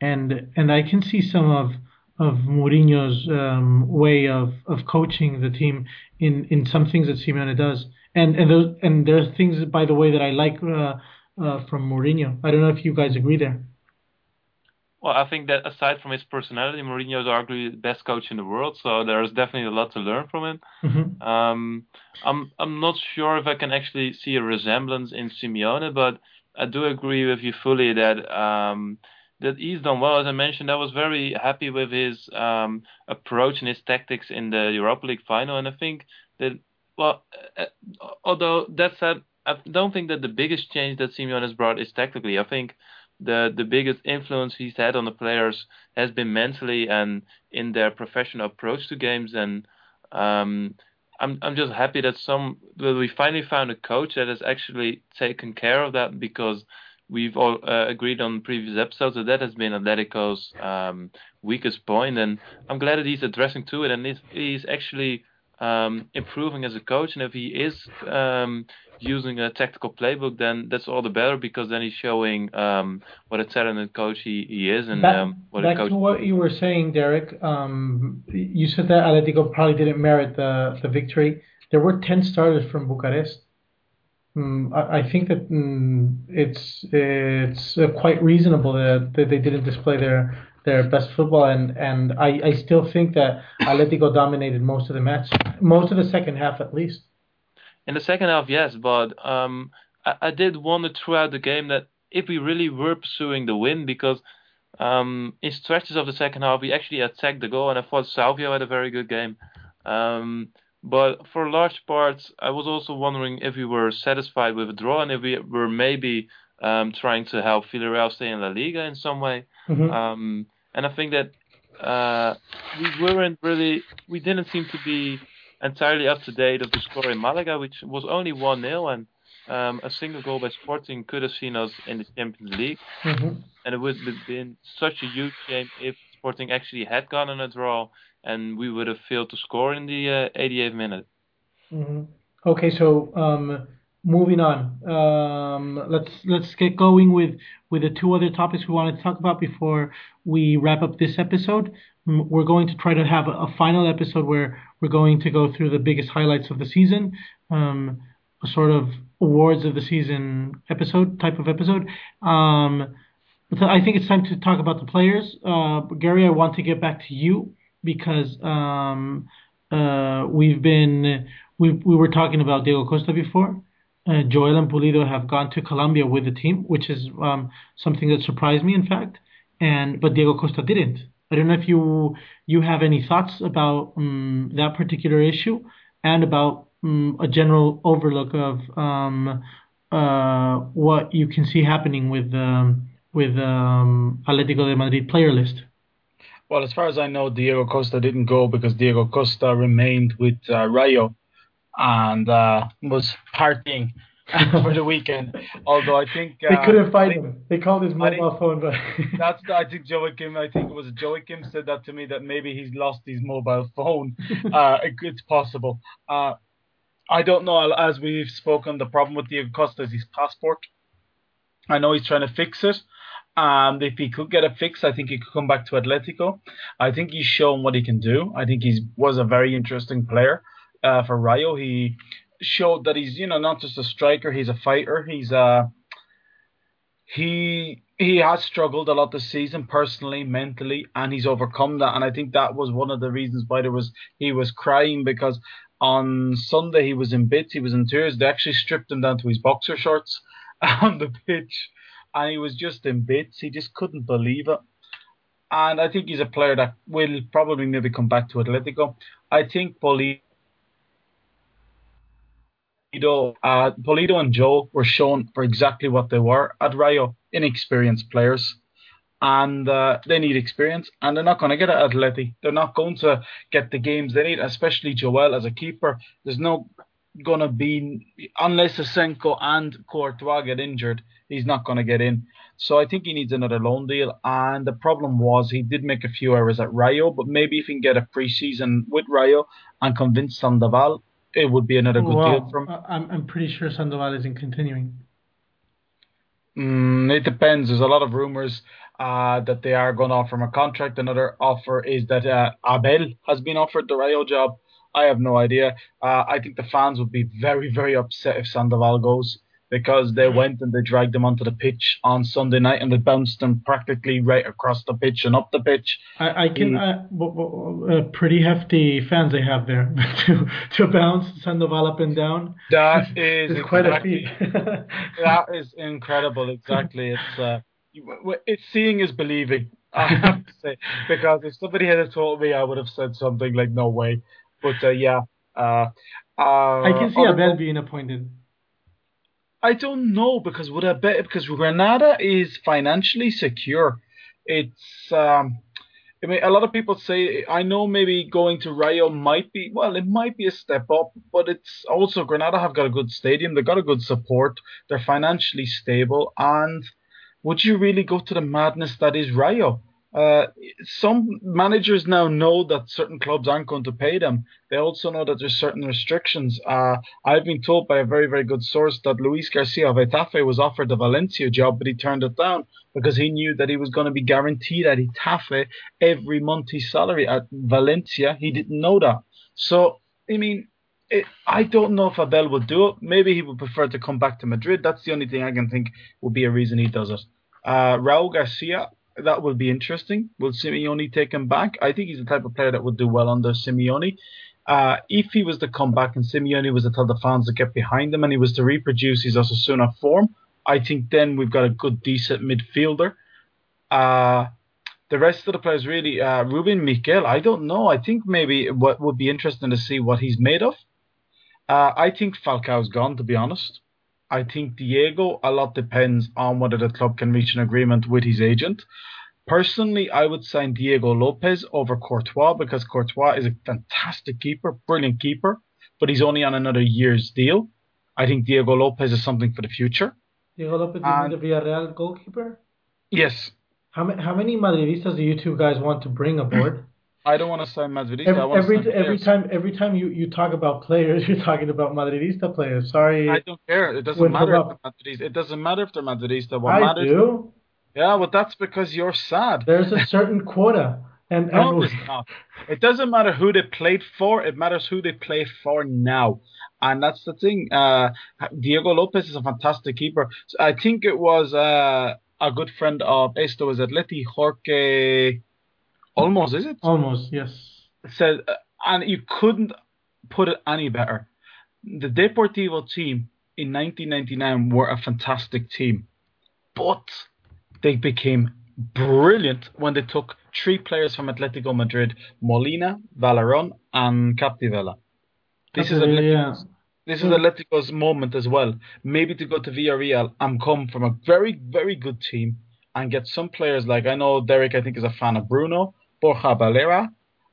and and I can see some of of Mourinho's um, way of, of coaching the team in, in some things that Simeone does. And and those and there are things, by the way, that I like uh, uh, from Mourinho. I don't know if you guys agree there. Well, I think that aside from his personality, Mourinho is arguably the best coach in the world. So there's definitely a lot to learn from him. Mm-hmm. Um, I'm I'm not sure if I can actually see a resemblance in Simeone, but I do agree with you fully that um, that he's done well. As I mentioned, I was very happy with his um, approach and his tactics in the Europa League final. And I think that, well, uh, uh, although that said, I don't think that the biggest change that Simeone has brought is tactically. I think the the biggest influence he's had on the players has been mentally and in their professional approach to games. And um, I'm I'm just happy that some that we finally found a coach that has actually taken care of that because we've all uh, agreed on previous episodes that that has been Atletico's um, weakest point, and I'm glad that he's addressing to it and he's, actually um, improving as a coach. And if he is um, using a tactical playbook, then that's all the better because then he's showing um, what a talented coach he, he is and um, what back a coach. to what you were saying, Derek. Um, you said that Atletico probably didn't merit the the victory. There were ten starters from Bucharest. Mm, I, I think that mm, it's it's uh, quite reasonable that, that they didn't display their their best football, and and I, I still think that Atletico dominated most of the match, most of the second half at least. In the second half, yes, but um, I, I did wonder throughout the game that if we really were pursuing the win, because um, in stretches of the second half we actually attacked the goal, and I thought Salvio had a very good game. Um, but for large parts, I was also wondering if we were satisfied with a draw and if we were maybe um, trying to help Villarreal stay in La Liga in some way. Mhm. Um, and I think that uh, we weren't really, we didn't seem to be entirely up to date of the score in Malaga, which was only 1 0, and um, a single goal by Sporting could have seen us in the Champions League. Mhm. And it would have been such a huge shame if Sporting actually had gotten a draw and we would have failed to score in the uh, 88th minute. hmm Okay, so um, moving on. Um, let's let's get going with with the two other topics we wanted to talk about before we wrap up this episode. We're going to try to have a, final episode where we're going to go through the biggest highlights of the season, um, a sort of awards of the season episode type of episode. Um, I think it's time to talk about the players. Uh, Gary, I want to get back to you because um, uh, we've been we we were talking about Diego Costa before. Uh, Joel and Pulido have gone to Colombia with the team, which is um, something that surprised me, in fact. And but Diego Costa didn't. I don't know if you you have any thoughts about um, that particular issue and about um, a general overlook of um, uh, what you can see happening with um, with um, Atletico de Madrid player list. Well, as far as I know, Diego Costa didn't go because Diego Costa remained with uh, Rayo and uh, was partying (laughs) for the weekend. Although I think They uh, couldn't find think him. They called his mobile phone, but (laughs) That's I think Joachim. I think it was Joachim said that to me that maybe he's lost his mobile phone. (laughs) uh, it- it's possible. Uh, I don't know. As we've spoken, the problem with Diego Costa is his passport. I know he's trying to fix it. And if he could get a fix, I think he could come back to Atletico. I think he's shown what he can do. I think he was a very interesting player uh, for Rayo. He showed that he's you know not just a striker, he's a fighter. He's uh he he has struggled a lot this season personally, mentally, and he's overcome that. And I think that was one of the reasons why there was he was crying because on Sunday he was in bits, he was in tears. They actually stripped him down to his boxer shorts (laughs) on the pitch, and he was just in bits. He just couldn't believe it. And I think he's a player that will probably maybe come back to Atletico. I think Pulido, uh, and Joe were shown for exactly what they were at Rayo, inexperienced players. And uh, they need experience, and they're not going to get it at Atleti. They're not going to get the games they need, especially Joel as a keeper. There's no to be, unless Asenjo and Courtois get injured, he's not to get in. So I think he needs another loan deal. And the problem was he did make a few errors at Rayo, but maybe if he can get a preseason with Rayo and convince Sandoval, it would be another good well, deal for him. I'm I'm pretty sure Sandoval isn't continuing. Mm, it depends. There's a lot of rumors uh, that they are going to offer him a contract. Another offer is that uh, Abel has been offered the Rayo job. I have no idea. Uh, I think the fans would be very, very upset if Sandoval goes because they went and they dragged him onto the pitch on Sunday night and they bounced him practically right across the pitch and up the pitch. I, I can Mm. uh, w- w- uh, pretty hefty fans they have there (laughs) to to bounce Sandoval up and down. That is It's quite a feat. (laughs) that is incredible. Exactly. It's uh, it's seeing is believing. I have to say (laughs) because if somebody had told me, I would have said something like, "No way." But uh, yeah, uh, uh, I can see Abel being appointed. I don't know because would I bet because Granada is financially secure. It's um, I mean, a lot of people say I know maybe going to Rayo might be well, it might be a step up, but it's also Granada have got a good stadium, they've got a good support, they're financially stable, and would you really go to the madness that is Rayo? Uh, some managers now know that certain clubs aren't going to pay them. They also know that there's certain restrictions. Uh, I've been told by a very, very good source that Luis Garcia of Getafe was offered the Valencia job, but he turned it down because he knew that he was going to be guaranteed at Getafe every month his salary. At Valencia, he didn't know that. So, I mean, it, I don't know if Abel would do it. Maybe he would prefer to come back to Madrid. That's the only thing I can think would be a reason he does it. Uh, Raul Garcia, that will be interesting. Will Simeone take him back? I think he's the type of player that would do well under Simeone. Uh, if he was to come back and Simeone was to tell the fans to get behind him and he was to reproduce his Osasuna form, I think then we've got a good, decent midfielder. Uh, the rest of the players really, uh, Ruben Micael, I don't know. I think maybe what would be interesting to see what he's made of. Uh, I think Falcao's gone, to be honest. I think Diego, a lot depends on whether the club can reach an agreement with his agent. Personally, I would sign Diego Lopez over Courtois because Courtois is a fantastic keeper, brilliant keeper, but he's only on another year's deal. I think Diego Lopez is something for the future. Diego Lopez is the Villarreal goalkeeper? Yes. How, ma- how many Madridistas do you two guys want to bring aboard? I don't want to sign Madridista. Every every, every time every time you, you talk about players, (laughs) you're talking about Madridista players. Sorry. I don't care. It doesn't matter if they're Madridista. It doesn't matter if they're Madridista. What I matters do. Yeah, but that's because you're sad. There's a certain quota. And, no, and it's not. It doesn't matter who they played for. It matters who they play for now. And that's the thing. Uh, Diego Lopez is a fantastic keeper. So I think it was uh, a good friend of Esto es Atleti, Jorge Olmos, is it? Almost, yes. Said, uh, and you couldn't put it any better. The Deportivo team in 1999 were a fantastic team, but they became brilliant when they took three players from Atletico Madrid: Molina, Valerón, and Capdevila. This is Atletico's, this is Atletico's moment as well. Maybe to go to Villarreal and come from a very very good team and get some players like I know Derek. I think is a fan of Bruno, Borja Valero,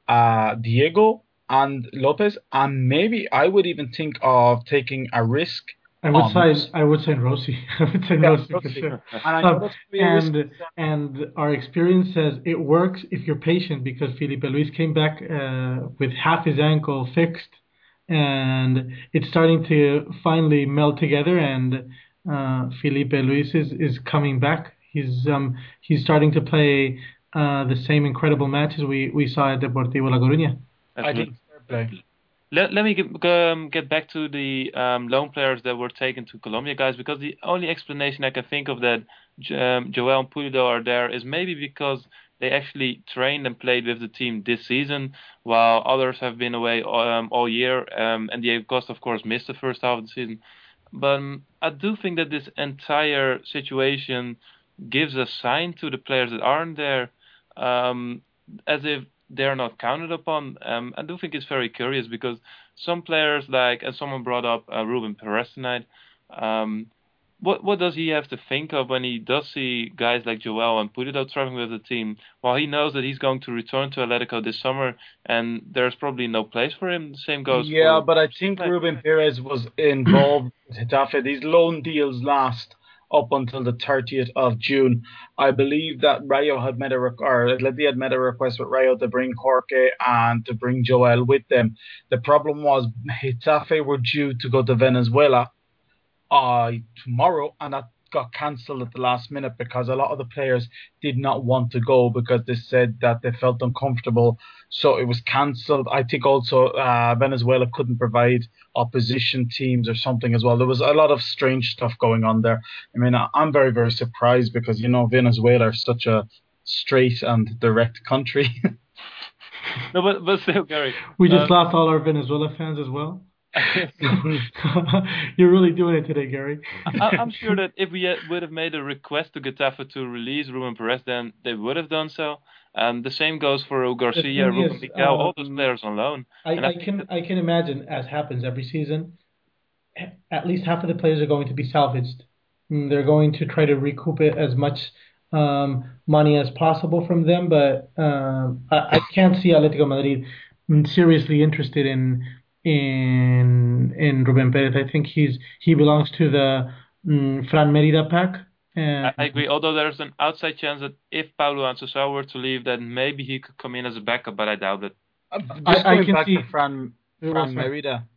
uh, Diego, and Lopez, and maybe I would even think of taking a risk. I would say I would say Rossi. (laughs) I would say Yeah, Rossi for sure. And Um, that's gonna be a risk. and and our experience says it works if you're patient because Filipe Luis came back uh, with half his ankle fixed, and it's starting to finally meld together. And uh, Filipe Luis is, is coming back. He's um he's starting to play uh, the same incredible matches we, we saw at Deportivo La Coruña. I think. Let, let me get, um, get back to the um, loan players that were taken to Colombia, guys, because the only explanation I can think of that J- um, Joel and Pulido are there is maybe because they actually trained and played with the team this season, while others have been away um, all year, um, and Diego Costa, of course, missed the first half of the season. But um, I do think that this entire situation gives a sign to the players that aren't there, um, as if they're not counted upon. Um, I do think it's very curious because some players, like and someone brought up uh, Ruben Perez tonight. Um, what what does he have to think of when he does see guys like Joel and Pulido traveling with the team? While he knows that he's going to return to Atletico this summer, and there's probably no place for him. The same goes. Yeah, for, but I think Like- Ruben Perez was involved with Getafe. These loan deals last up until the 30th of June. I believe that Rayo had made a or Atleti had made a request with Rayo to bring Jorge and to bring Joel with them. The problem was Getafe were due to go to Venezuela uh, tomorrow, and that got cancelled at the last minute because a lot of the players did not want to go because they said that they felt uncomfortable. So it was cancelled. I think also uh, Venezuela couldn't provide opposition teams or something as well. There was a lot of strange stuff going on there. I mean, I- I'm very, very surprised because, you know, Venezuela are such a straight and direct country. (laughs) no, but but still, Gary. We just uh, lost all our Venezuela fans as well. (laughs) You're really doing it today, Gary. I, I'm (laughs) sure that if we had, would have made a request to Getafe to release Ruben Perez, then they would have done so. And the same goes for Raul Garcia, Ruben is, Miguel, all those um, players on loan. I, I I can I can imagine, as happens every season, at least half of the players are going to be salvaged. Mm, They're going to try to recoup it as much um, money as possible from them, but um, I, I can't see Atletico Madrid seriously interested in in in Ruben Perez. I think he's he belongs to the um, Fran Merida pack. I, I agree. Although there's an outside chance that if Paulo Assunção were to leave, then maybe he could come in as a backup, but I doubt it. Uh, I- just I going can back see- to Fran, Fran Merida.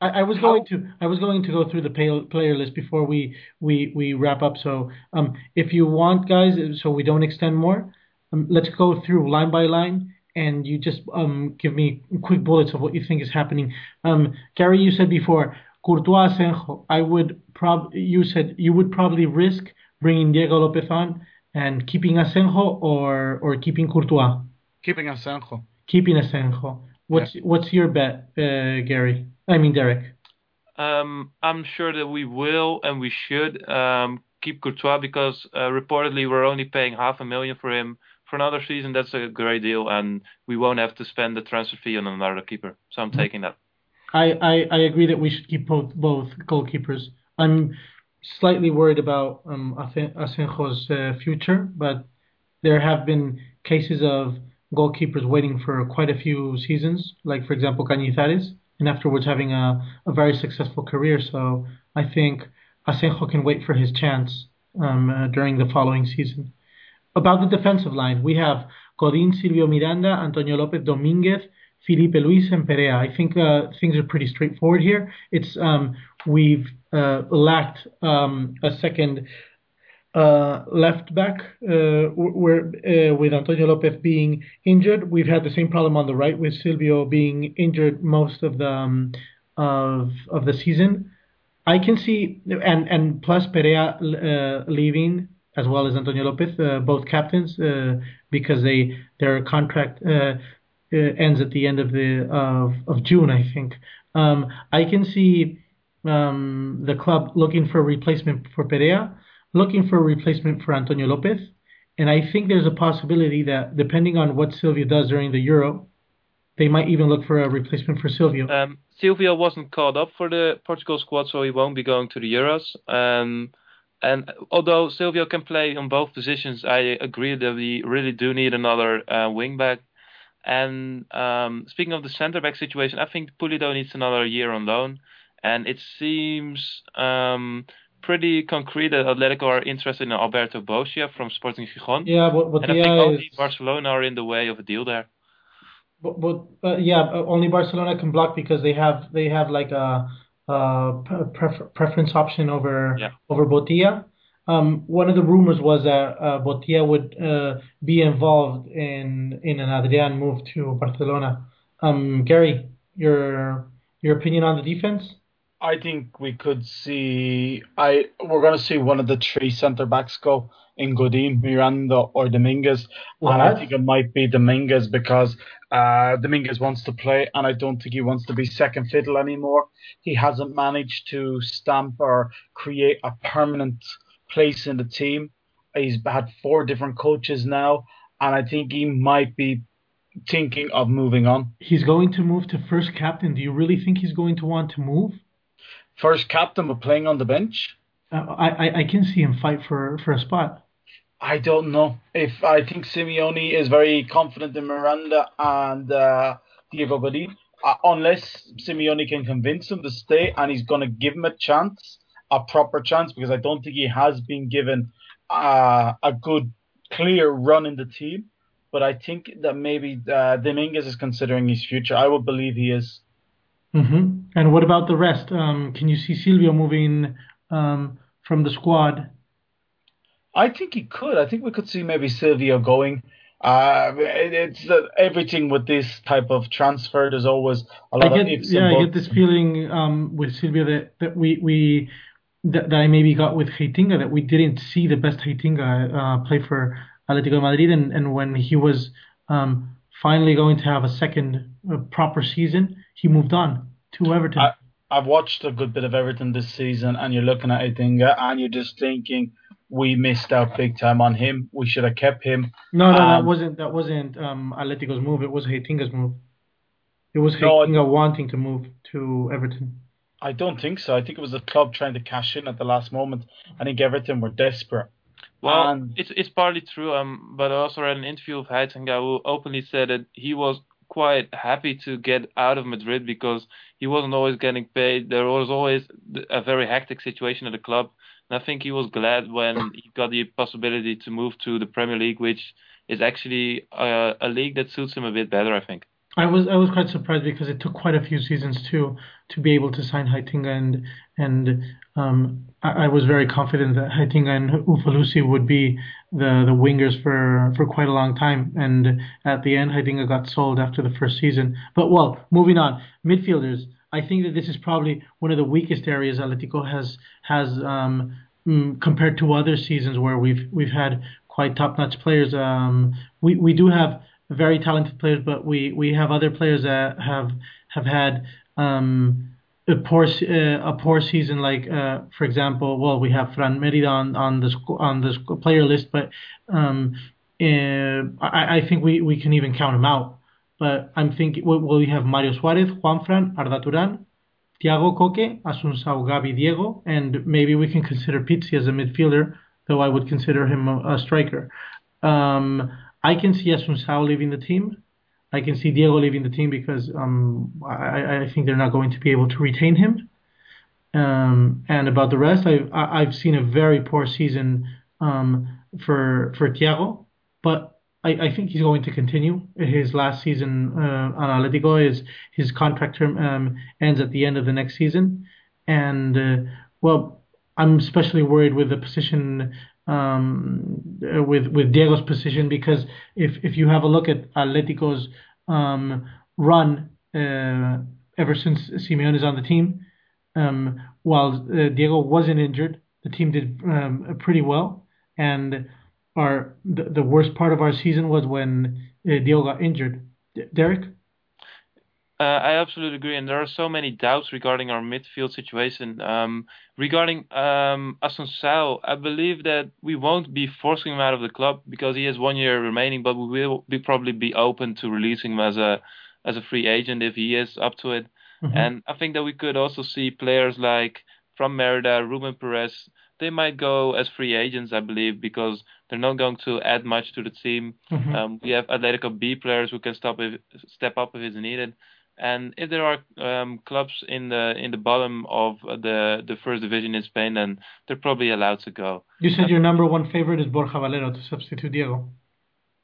I, I was going to I was going to go through the pay, player list before we, we, we wrap up. So um, if you want, guys, so we don't extend more, um, let's go through line by line, and you just um, give me quick bullets of what you think is happening. Um, Gary, you said before Courtois, Asenjo. I would prob you said you would probably risk bringing Diego Lopez on and keeping Asenjo or or keeping Courtois, Keeping Asenjo. keeping Asenjo. What's what's your bet, uh, Gary? I mean Derek. Um, I'm sure that we will and we should um, keep Courtois because uh, reportedly we're only paying half a million for him for another season. That's a great deal, and we won't have to spend the transfer fee on another keeper. So I'm taking that. I, I, I agree that we should keep both both goalkeepers. I'm slightly worried about um, Asenjo's uh, future, but there have been cases of goalkeepers waiting for quite a few seasons, like for example Cañizares, and afterwards having a, a very successful career. So I think Asenjo can wait for his chance um, uh, during the following season. About the defensive line, we have Godin, Silvio Miranda, Antonio Lopez Dominguez, Filipe Luis, and Perea. I think uh, things are pretty straightforward here. It's um, we've uh, lacked um, a second uh, left back, uh, where uh, with Antonio Lopez being injured, we've had the same problem on the right with Silvio being injured most of the um, of of the season. I can see and and plus Perea uh, leaving as well as Antonio Lopez, uh, both captains, uh, because they their contract uh, ends at the end of the of of June, I think. Um, I can see um, the club looking for a replacement for Perea, looking for a replacement for Antonio Lopez, and I think there's a possibility that depending on what Silvio does during the Euro, they might even look for a replacement for Silvio. Um, Silvio wasn't called up for the Portugal squad, so he won't be going to the Euros. Um, and although Silvio can play on both positions, I agree that we really do need another uh, wing back. And um, speaking of the centre back situation, I think Pulido needs another year on loan. And it seems um, pretty concrete that Atletico are interested in Alberto Botia from Sporting Gijón. yeah, but, but and I think only Barcelona are in the way of a deal there. But, but uh, yeah, uh, only Barcelona can block because they have they have like a, a pre- prefer- preference option over Yeah. over Botia. Um, one of the rumors was that uh, Botia would uh, be involved in in an Adrian move to Barcelona. Um, Gary, your your opinion on the defense? I think we could see. I we're going to see one of the three centre backs go in Godin, Miranda, or Dominguez, and I think it might be Dominguez because uh, Dominguez wants to play, and I don't think he wants to be second fiddle anymore. He hasn't managed to stamp or create a permanent place in the team. He's had four different coaches now, and I think he might be thinking of moving on. He's going to move to first captain. Do you really think he's going to want to move? First captain, but playing on the bench. Uh, I, I I can see him fight for for a spot. I don't know if I think Simeone is very confident in Miranda and uh, Diego Godin. Uh, unless Simeone can convince him to stay and he's going to give him a chance, a proper chance, because I don't think he has been given uh, a good, clear run in the team. But I think that maybe uh, Dominguez is considering his future. I would believe he is. hmm And what about the rest? Um, can you see Silvio moving um, from the squad? I think he could. I think we could see maybe Silvio going. Uh, it's uh, everything with this type of transfer. There's always a lot get of ifs yeah, I get this feeling um, with Silvio that, that we we that, that I maybe got with Heitinga that we didn't see the best Heitinga uh, play for Atletico de Madrid, and, and when he was um, finally going to have a second uh, proper season, he moved on to Everton. I- I've watched a good bit of Everton this season, and you're looking at Heitinga, and you're just thinking we missed out big time on him. We should have kept him. no, no, that um, wasn't that wasn't um, Atletico's move. It was Heitinga's move. It was No, wanting to move to Everton. I don't think so. I think it was the club trying to cash in at the last moment. I think Everton were desperate. Well, And- it's it's partly true. Um, but I also read an interview of Heitinga who openly said that he was quite happy to get out of Madrid because he wasn't always getting paid. There was always a very hectic situation at the club, and I think he was glad when he got the possibility to move to the Premier League, which is actually a, a league that suits him a bit better. I think. I was I was quite surprised because it took quite a few seasons to to be able to sign Heitinga and and um, I, I was very confident that Heitinga and Ujfalusi would be the the wingers for for quite a long time and at the end Heitinga got sold after the first season. But well, moving on, midfielders. I think that this is probably one of the weakest areas Atletico has has um, mm, compared to other seasons where we've we've had quite top-notch players. Um, we we do have very talented players, but we, we have other players that have have had um, a poor uh, a poor season. Like uh, for example, well, we have Fran Merida on on the on the player list, but um, uh, I, I think we, we can even count him out. But I'm thinking, well, we have Mario Suarez, Juan Fran, Arda Turan, Tiago Koke, Assunção, Gabi, Diego, and maybe we can consider Pizzi as a midfielder, though I would consider him a, a striker. Um, I can see Assunção leaving the team. I can see Diego leaving the team because um, I, I think they're not going to be able to retain him. Um, and about the rest, I've I've seen a very poor season um, for for Tiago, but I, I think he's going to continue. His last season uh, on Atletico is his contract term um, ends at the end of the next season, and uh, well, I'm especially worried with the position um, with with Diego's position because if if you have a look at Atletico's um, run uh, ever since Simeone is on the team, um, while uh, Diego wasn't injured, the team did um, pretty well. And our the, the worst part of our season was when uh, got injured. D- Derek, Uh, I absolutely agree, and there are so many doubts regarding our midfield situation. Um, regarding um, I believe that we won't be forcing him out of the club because he has one year remaining, but we will be probably be open to releasing him as a as a free agent if he is up to it. Mhm. And I think that we could also see players like Fran Merida, Ruben Perez. They might go as free agents, I believe, because they're not going to add much to the team. Mhm. Um, we have Atletico B players who can stop if, step up if it's needed. And if there are um, clubs in the in the bottom of the the first division in Spain, then they're probably allowed to go. you said your number one favorite is Borja Valero to substitute Diego.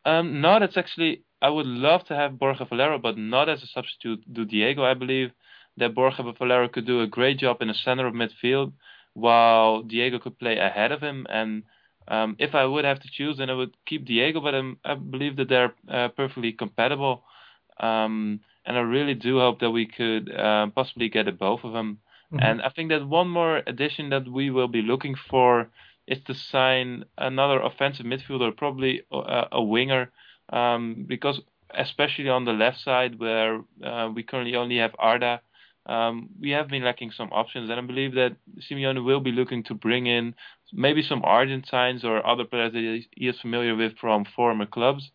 Um, no, that's actually I would love to have Borja Valero, but not as a substitute to Diego. I believe that Borja Valero could do a great job in the center of midfield, while Diego could play ahead of him. And um, if I would have to choose, then I would keep Diego, but um, I believe that they're uh, perfectly compatible. Um, and I really do hope that we could uh, possibly get it both of them. Mhm. And I think that one more addition that we will be looking for is to sign another offensive midfielder, probably a, a winger, um, because especially on the left side where uh, we currently only have Arda, um, we have been lacking some options, and I believe that Simeone will be looking to bring in maybe some Argentines or other players that he is familiar with from former clubs.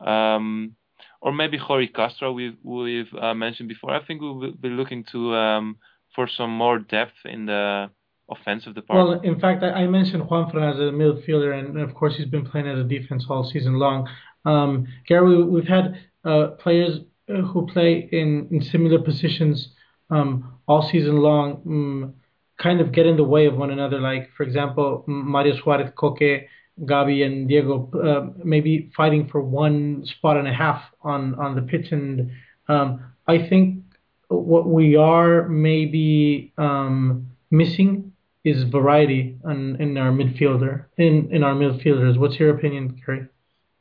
Um, or maybe Jori Castro, we've we've uh, mentioned before. I think we will be looking to um, for some more depth in the offensive department. Well, in fact, I, I mentioned Juanfran as a midfielder, and of course he's been playing as a defense all season long. Um, Gary, we, we've had uh, players uh, who play in, in similar positions um, all season long, um, kind of get in the way of one another. Like, for example, Mario Suarez, Koke, Gabi, and Diego uh, maybe fighting for one spot and a half on, on the pitch. And um, I think what we are maybe um, missing is variety in, in our midfielder in, in our midfielders. What's your opinion, Gary?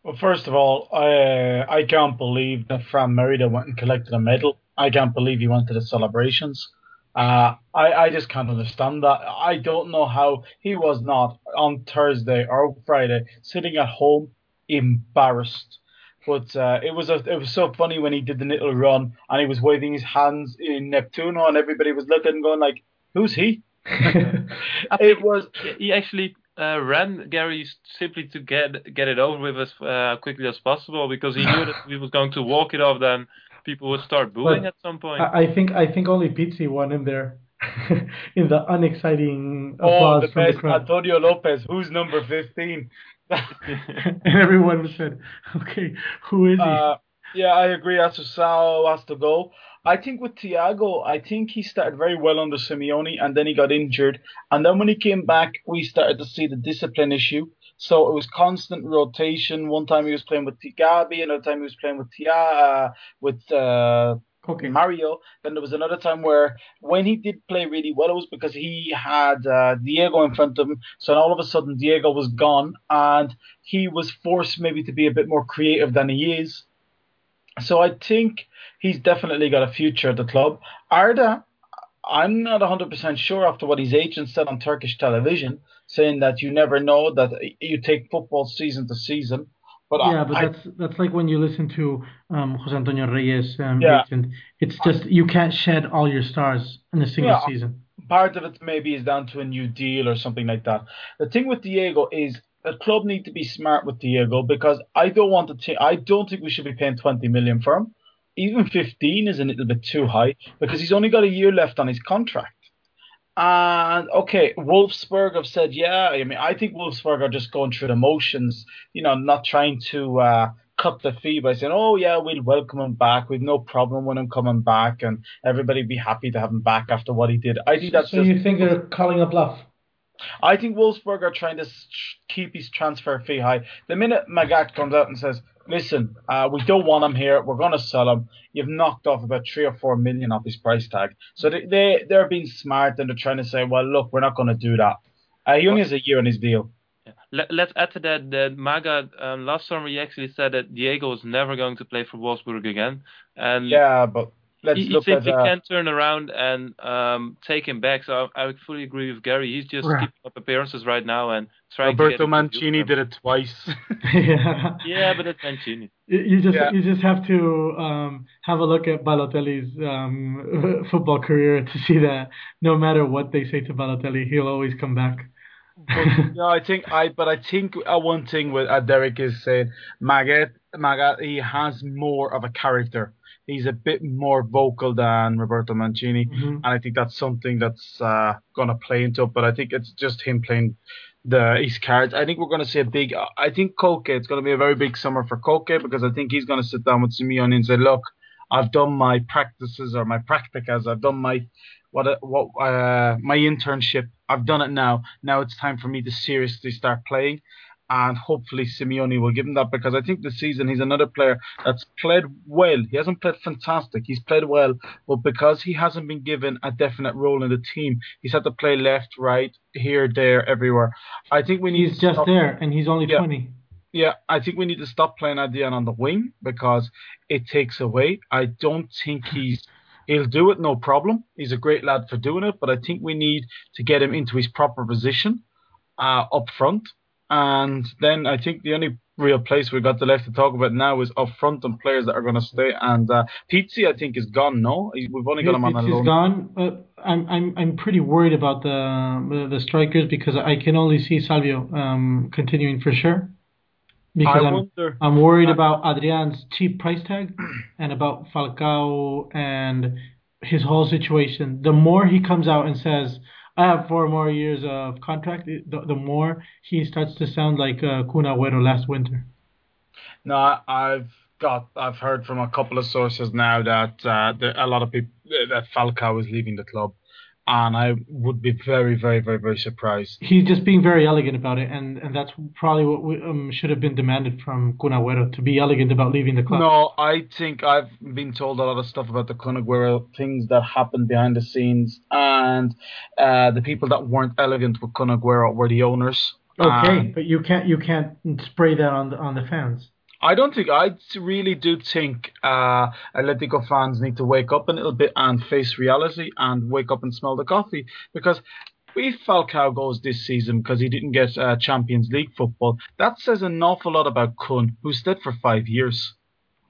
Well, first of all, I I can't believe that Fran Merida went and collected a medal. I can't believe he went to the celebrations. Uh, I I just can't understand that. I don't know how he was not on Thursday or Friday sitting at home embarrassed. But uh, it was a, it was so funny when he did the little run and he was waving his hands in Neptuno and everybody was looking and going like, "Who's he?" (laughs) (laughs) It was he actually uh, ran Gary simply to get get it over with as uh, quickly as possible because he knew that he was going to walk it off. Then people would start booing But at some point. I, I think I think only Pizzi won in there. (laughs) in the unexciting Oh, applause the from the best crowd. Antonio Lopez. Who's number fifteen? (laughs) and everyone said, "Okay, who is he?" Uh, yeah, I agree. Assunção has to go. I think with Tiago, I think he started very well under Simeone and then he got injured. And then when he came back, we started to see the discipline issue. So it was constant rotation. One time he was playing with Gabi, another time he was playing with Tia, uh, with uh, okay. Mario. Then there was another time where when he did play really well, it was because he had uh, Diego in front of him. So all of a sudden Diego was gone and he was forced maybe to be a bit more creative than he is. So I think he's definitely got a future at the club. Arda, I'm not 100% sure after what his agent said on Turkish television, saying that you never know that you take football season to season. But yeah, I, but I- that's that's like when you listen to um, Jose Antonio Reyes um, Yeah. agent. It's just you can't shed all your stars in a single Yeah. season. part of it maybe is down to a new deal or something like that. The thing with Diego is the club need to be smart with Diego because I don't want to. T- I don't think we should be paying 20 million for him. Even 15 is a little bit too high because he's only got a year left on his contract. And okay, Wolfsburg have said, yeah. I mean, I think Wolfsburg are just going through the motions, you know, not trying to uh, cut the fee by saying, oh yeah, we'll welcome him back. We've no problem with him coming back, and everybody be happy to have him back after what he did. I think that's so just you think they're calling a bluff? I think Wolfsburg are trying to keep his transfer fee high. The minute Magath comes out and says, "Listen, uh, we don't want him here. We're going to sell him," you've knocked off about three or four million off his price tag. So they, they they're being smart and they're trying to say, "Well, look, we're not going to do that." Uh, he only has a year on his deal. Yeah. Let, let's add to that that Magath um, last summer he actually said that Diego was never going to play for Wolfsburg again, and Yeah, but let's he, he look at simply uh, can't turn around and um, take him back. So I, I fully agree with Gary. He's just Right. keeping up appearances right now and trying Roberto to get a Mancini did it twice. yeah. (laughs) (laughs) Yeah, but it's Mancini. You you just Yeah. you just have to um, have a look at Balotelli's um, (laughs) football career to see that no matter what they say to Balotelli, he'll always come back. But, no, I think I, but I think uh, one thing with uh, Derek is saying Magath, Magath, he has more of a character. He's a bit more vocal than Roberto Mancini, Mhm. and I think that's something that's uh, gonna play into it. But I think it's just him playing the his cards. I think we're gonna see a big. I think Koke. It's gonna be a very big summer for Koke because I think he's gonna sit down with Simeone and say, "Look, I've done my practices or my practicas. I've done my what what uh, my internship. I've done it now. Now it's time for me to seriously start playing." And hopefully Simeone will give him that because I think this season he's another player that's played well. He hasn't played fantastic. He's played well, but because he hasn't been given a definite role in the team, he's had to play left, right, here, there, everywhere. I think we need He's to just stop- there, and he's only Yeah. 20. yeah, I think we need to stop playing Adrian on the wing because it takes away. I don't think he's he'll do it no problem. He's a great lad for doing it, but I think we need to get him into his proper position uh, up front. And then I think the only real place we've got the left to talk about now is up front and players that are going to stay. And uh, Pizzi, I think, is gone. No, we've only got him on a loan. gone. But I'm I'm I'm pretty worried about the the, strikers because I can only see Salvio um, continuing for sure. Because I I'm wonder. I'm worried about Adrian's cheap price tag and about Falcao and his whole situation. The more he comes out and says, "I have four more years of contract," the, the more he starts to sound like uh, Kun Agüero last winter. No, I've got, I've heard from a couple of sources now that uh, a lot of people that Falcao is leaving the club, and I would be very, very, very, very surprised. He's just being very elegant about it, and, and that's probably what we, um, should have been demanded from Kun Agüero to be elegant about leaving the club. No, I think I've been told a lot of stuff about the Kun Aguero, things that happened behind the scenes, and uh, the people that weren't elegant with Kun Aguero were the owners. Okay, Um, but you can't you can't spray that on the on the fans. I don't think I really do think uh, Atletico fans need to wake up a little bit and face reality and wake up and smell the coffee because if Falcao goes this season because he didn't get uh, Champions League football, that says an awful lot about Kun, who stayed for five years.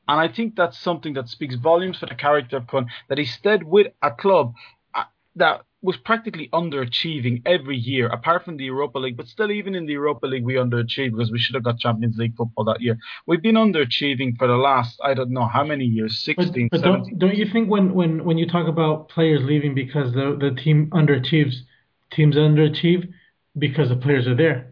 And I think that's something that speaks volumes for the character of Kun, that he stayed with a club uh, that was practically underachieving every year, apart from the Europa League. But still, even in the Europa League, we underachieved because we should have got Champions League football that year. We've been underachieving for the last, I don't know how many years, 16, but, but 17. don't, don't you think when, when, when you talk about players leaving because the, the team underachieves, teams underachieve because the players are there?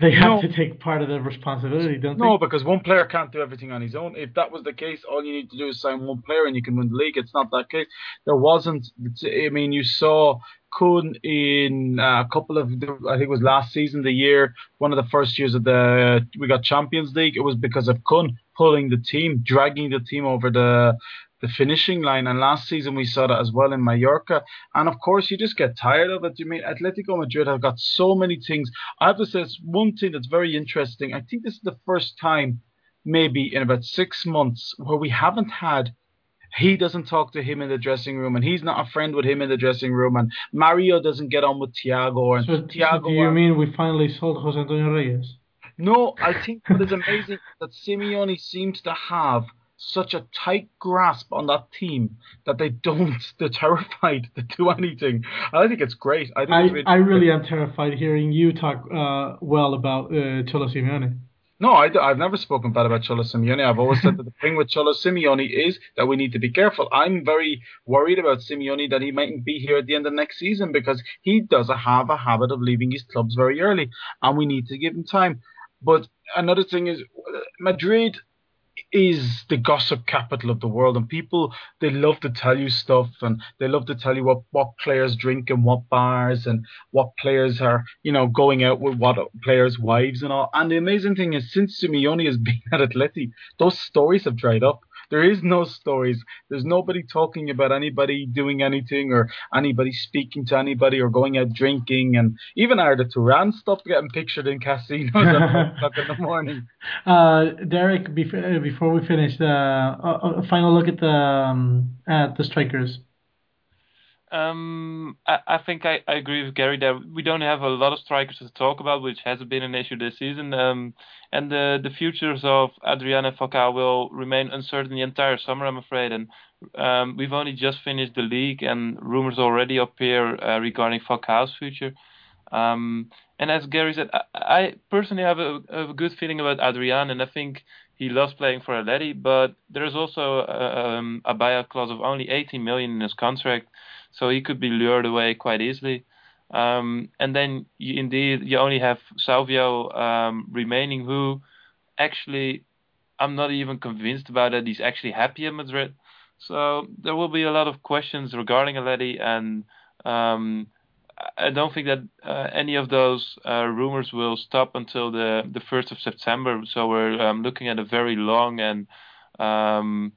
They have No. to take part of the responsibility, don't No, they? No, because one player can't do everything on his own. If that was the case, all you need to do is sign one player and you can win the league. It's not that case. There wasn't. I mean, you saw Kun in uh, a couple of. I think it was last season, the year one of the first years of the we got Champions League. It was because of Kun pulling the team, dragging the team over the the finishing line. And last season we saw that as well in Mallorca. And of course, you just get tired of it. You mean Atletico Madrid have got so many things. I have to say, it's one thing that's very interesting. I think this is the first time, maybe in about six months, where we haven't had. He doesn't talk to him in the dressing room, and he's not a friend with him in the dressing room, and Mario doesn't get on with Tiago, and So, Tiago. do you mean we finally sold Jose Antonio Reyes? no, I think what is amazing that Simeone seems to have such a tight grasp on that team that they don't, (laughs) they're terrified to do anything. I think it's great. I think I, really I really am terrified hearing you talk uh, well about uh, Cholo Simeone. No, I, have never spoken bad about Cholo Simeone. I've always said that the thing with Cholo Simeone is that we need to be careful. I'm very worried about Simeone that he mightn't be here at the end of next season because he does have a habit of leaving his clubs very early, and we need to give him time. But another thing is, uh, Madrid is the gossip capital of the world, and people they love to tell you stuff, and they love to tell you what what players drink in what bars, and what players are you know going out with what players' wives and all. And the amazing thing is, since Simeone has (laughs) been at Atleti, those stories have dried up. There is no stories. There's nobody talking about anybody doing anything or anybody speaking to anybody or going out drinking. And even Arda Turan stopped getting pictured in casinos at one o'clock in the (laughs) morning. Uh, Derek, before, before we finish, uh, a, a final look at the um, at the strikers. Um, I, I think I, I agree with Gary that we don't have a lot of strikers to talk about, which has been an issue this season. Um, and the the futures of Adrian and Falcao will remain uncertain the entire summer, I'm afraid. And um, we've only just finished the league, and rumors already appear uh, regarding Falcao's future. Um, and as Gary said, I, I personally have a, a good feeling about Adrian, and I think he loves playing for Atleti. But there's also a, um, a buyout clause of only 18 million in his contract so he could be lured away quite easily. Um, and then you, indeed you only have Salvio um, remaining, who actually I'm not even convinced about that he's actually happy in Madrid. So there will be a lot of questions regarding Atleti, and um, I don't think that uh, any of those uh, rumors will stop until the the first of September. So we're um, looking at a very long and um,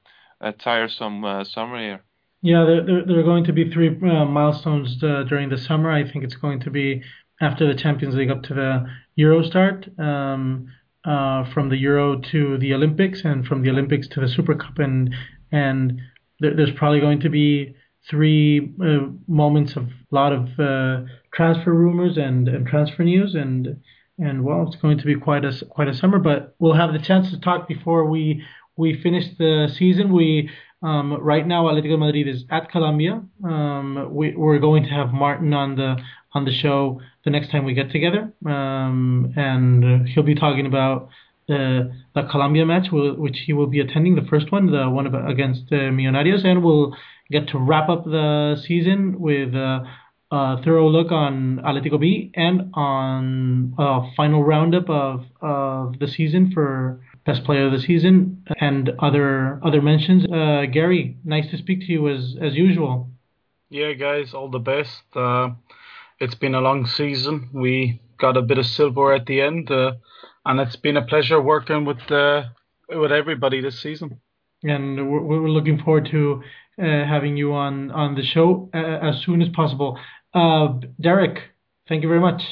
tiresome uh, summer here. Yeah, there, there, there are going to be three uh, milestones uh, during the summer. I think it's going to be after the Champions League up to the Euro start, um, uh, from the Euro to the Olympics, and from the Olympics to the Super Cup, and and there, there's probably going to be three uh, moments of a lot of uh, transfer rumors and, and transfer news, and and well, it's going to be quite a quite a summer. But we'll have the chance to talk before we we finish the season. We um, right now, Atletico Madrid is at Colombia. Um, we, we're going to have Martin on the on the show the next time we get together, um, and he'll be talking about the the Colombia match, which he will be attending, the first one, the one against uh, Millonarios, and we'll get to wrap up the season with uh, a thorough look on Atletico B and on a final roundup of of the season for best player of the season and other other mentions. Uh, Gary, nice to speak to you as as usual. Yeah, guys, all the best. Uh, it's been a long season. We got a bit of silver at the end, uh, and it's been a pleasure working with uh, with everybody this season. And we're, we're looking forward to uh, having you on on the show uh, as soon as possible. Uh, Derek, thank you very much.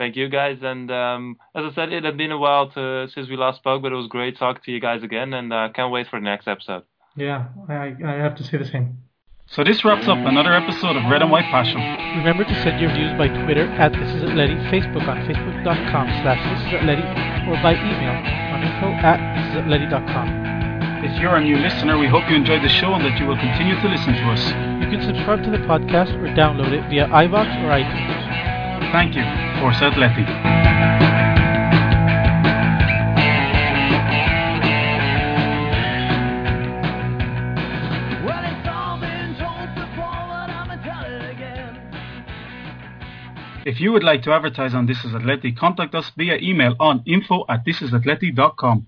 Thank you guys, and um, as I said, it had been a while to, since we last spoke, but it was great talking to you guys again, and uh, can't wait for the next episode. Yeah, I, I have to say the same. So this wraps up another episode of Red and White Passion. Remember to send your views by Twitter at This Is Atleti, Facebook on Facebook.com slash This Is Atleti, or by email on info at ThisIsAtleti.com. If you're a new listener, we hope you enjoyed the show and that you will continue to listen to us. You can subscribe to the podcast or download it via iVoox or iTunes. Thank you. Forza Atleti. If you would like to advertise on This Is Atleti, contact us via email on info at thisisatleti.com.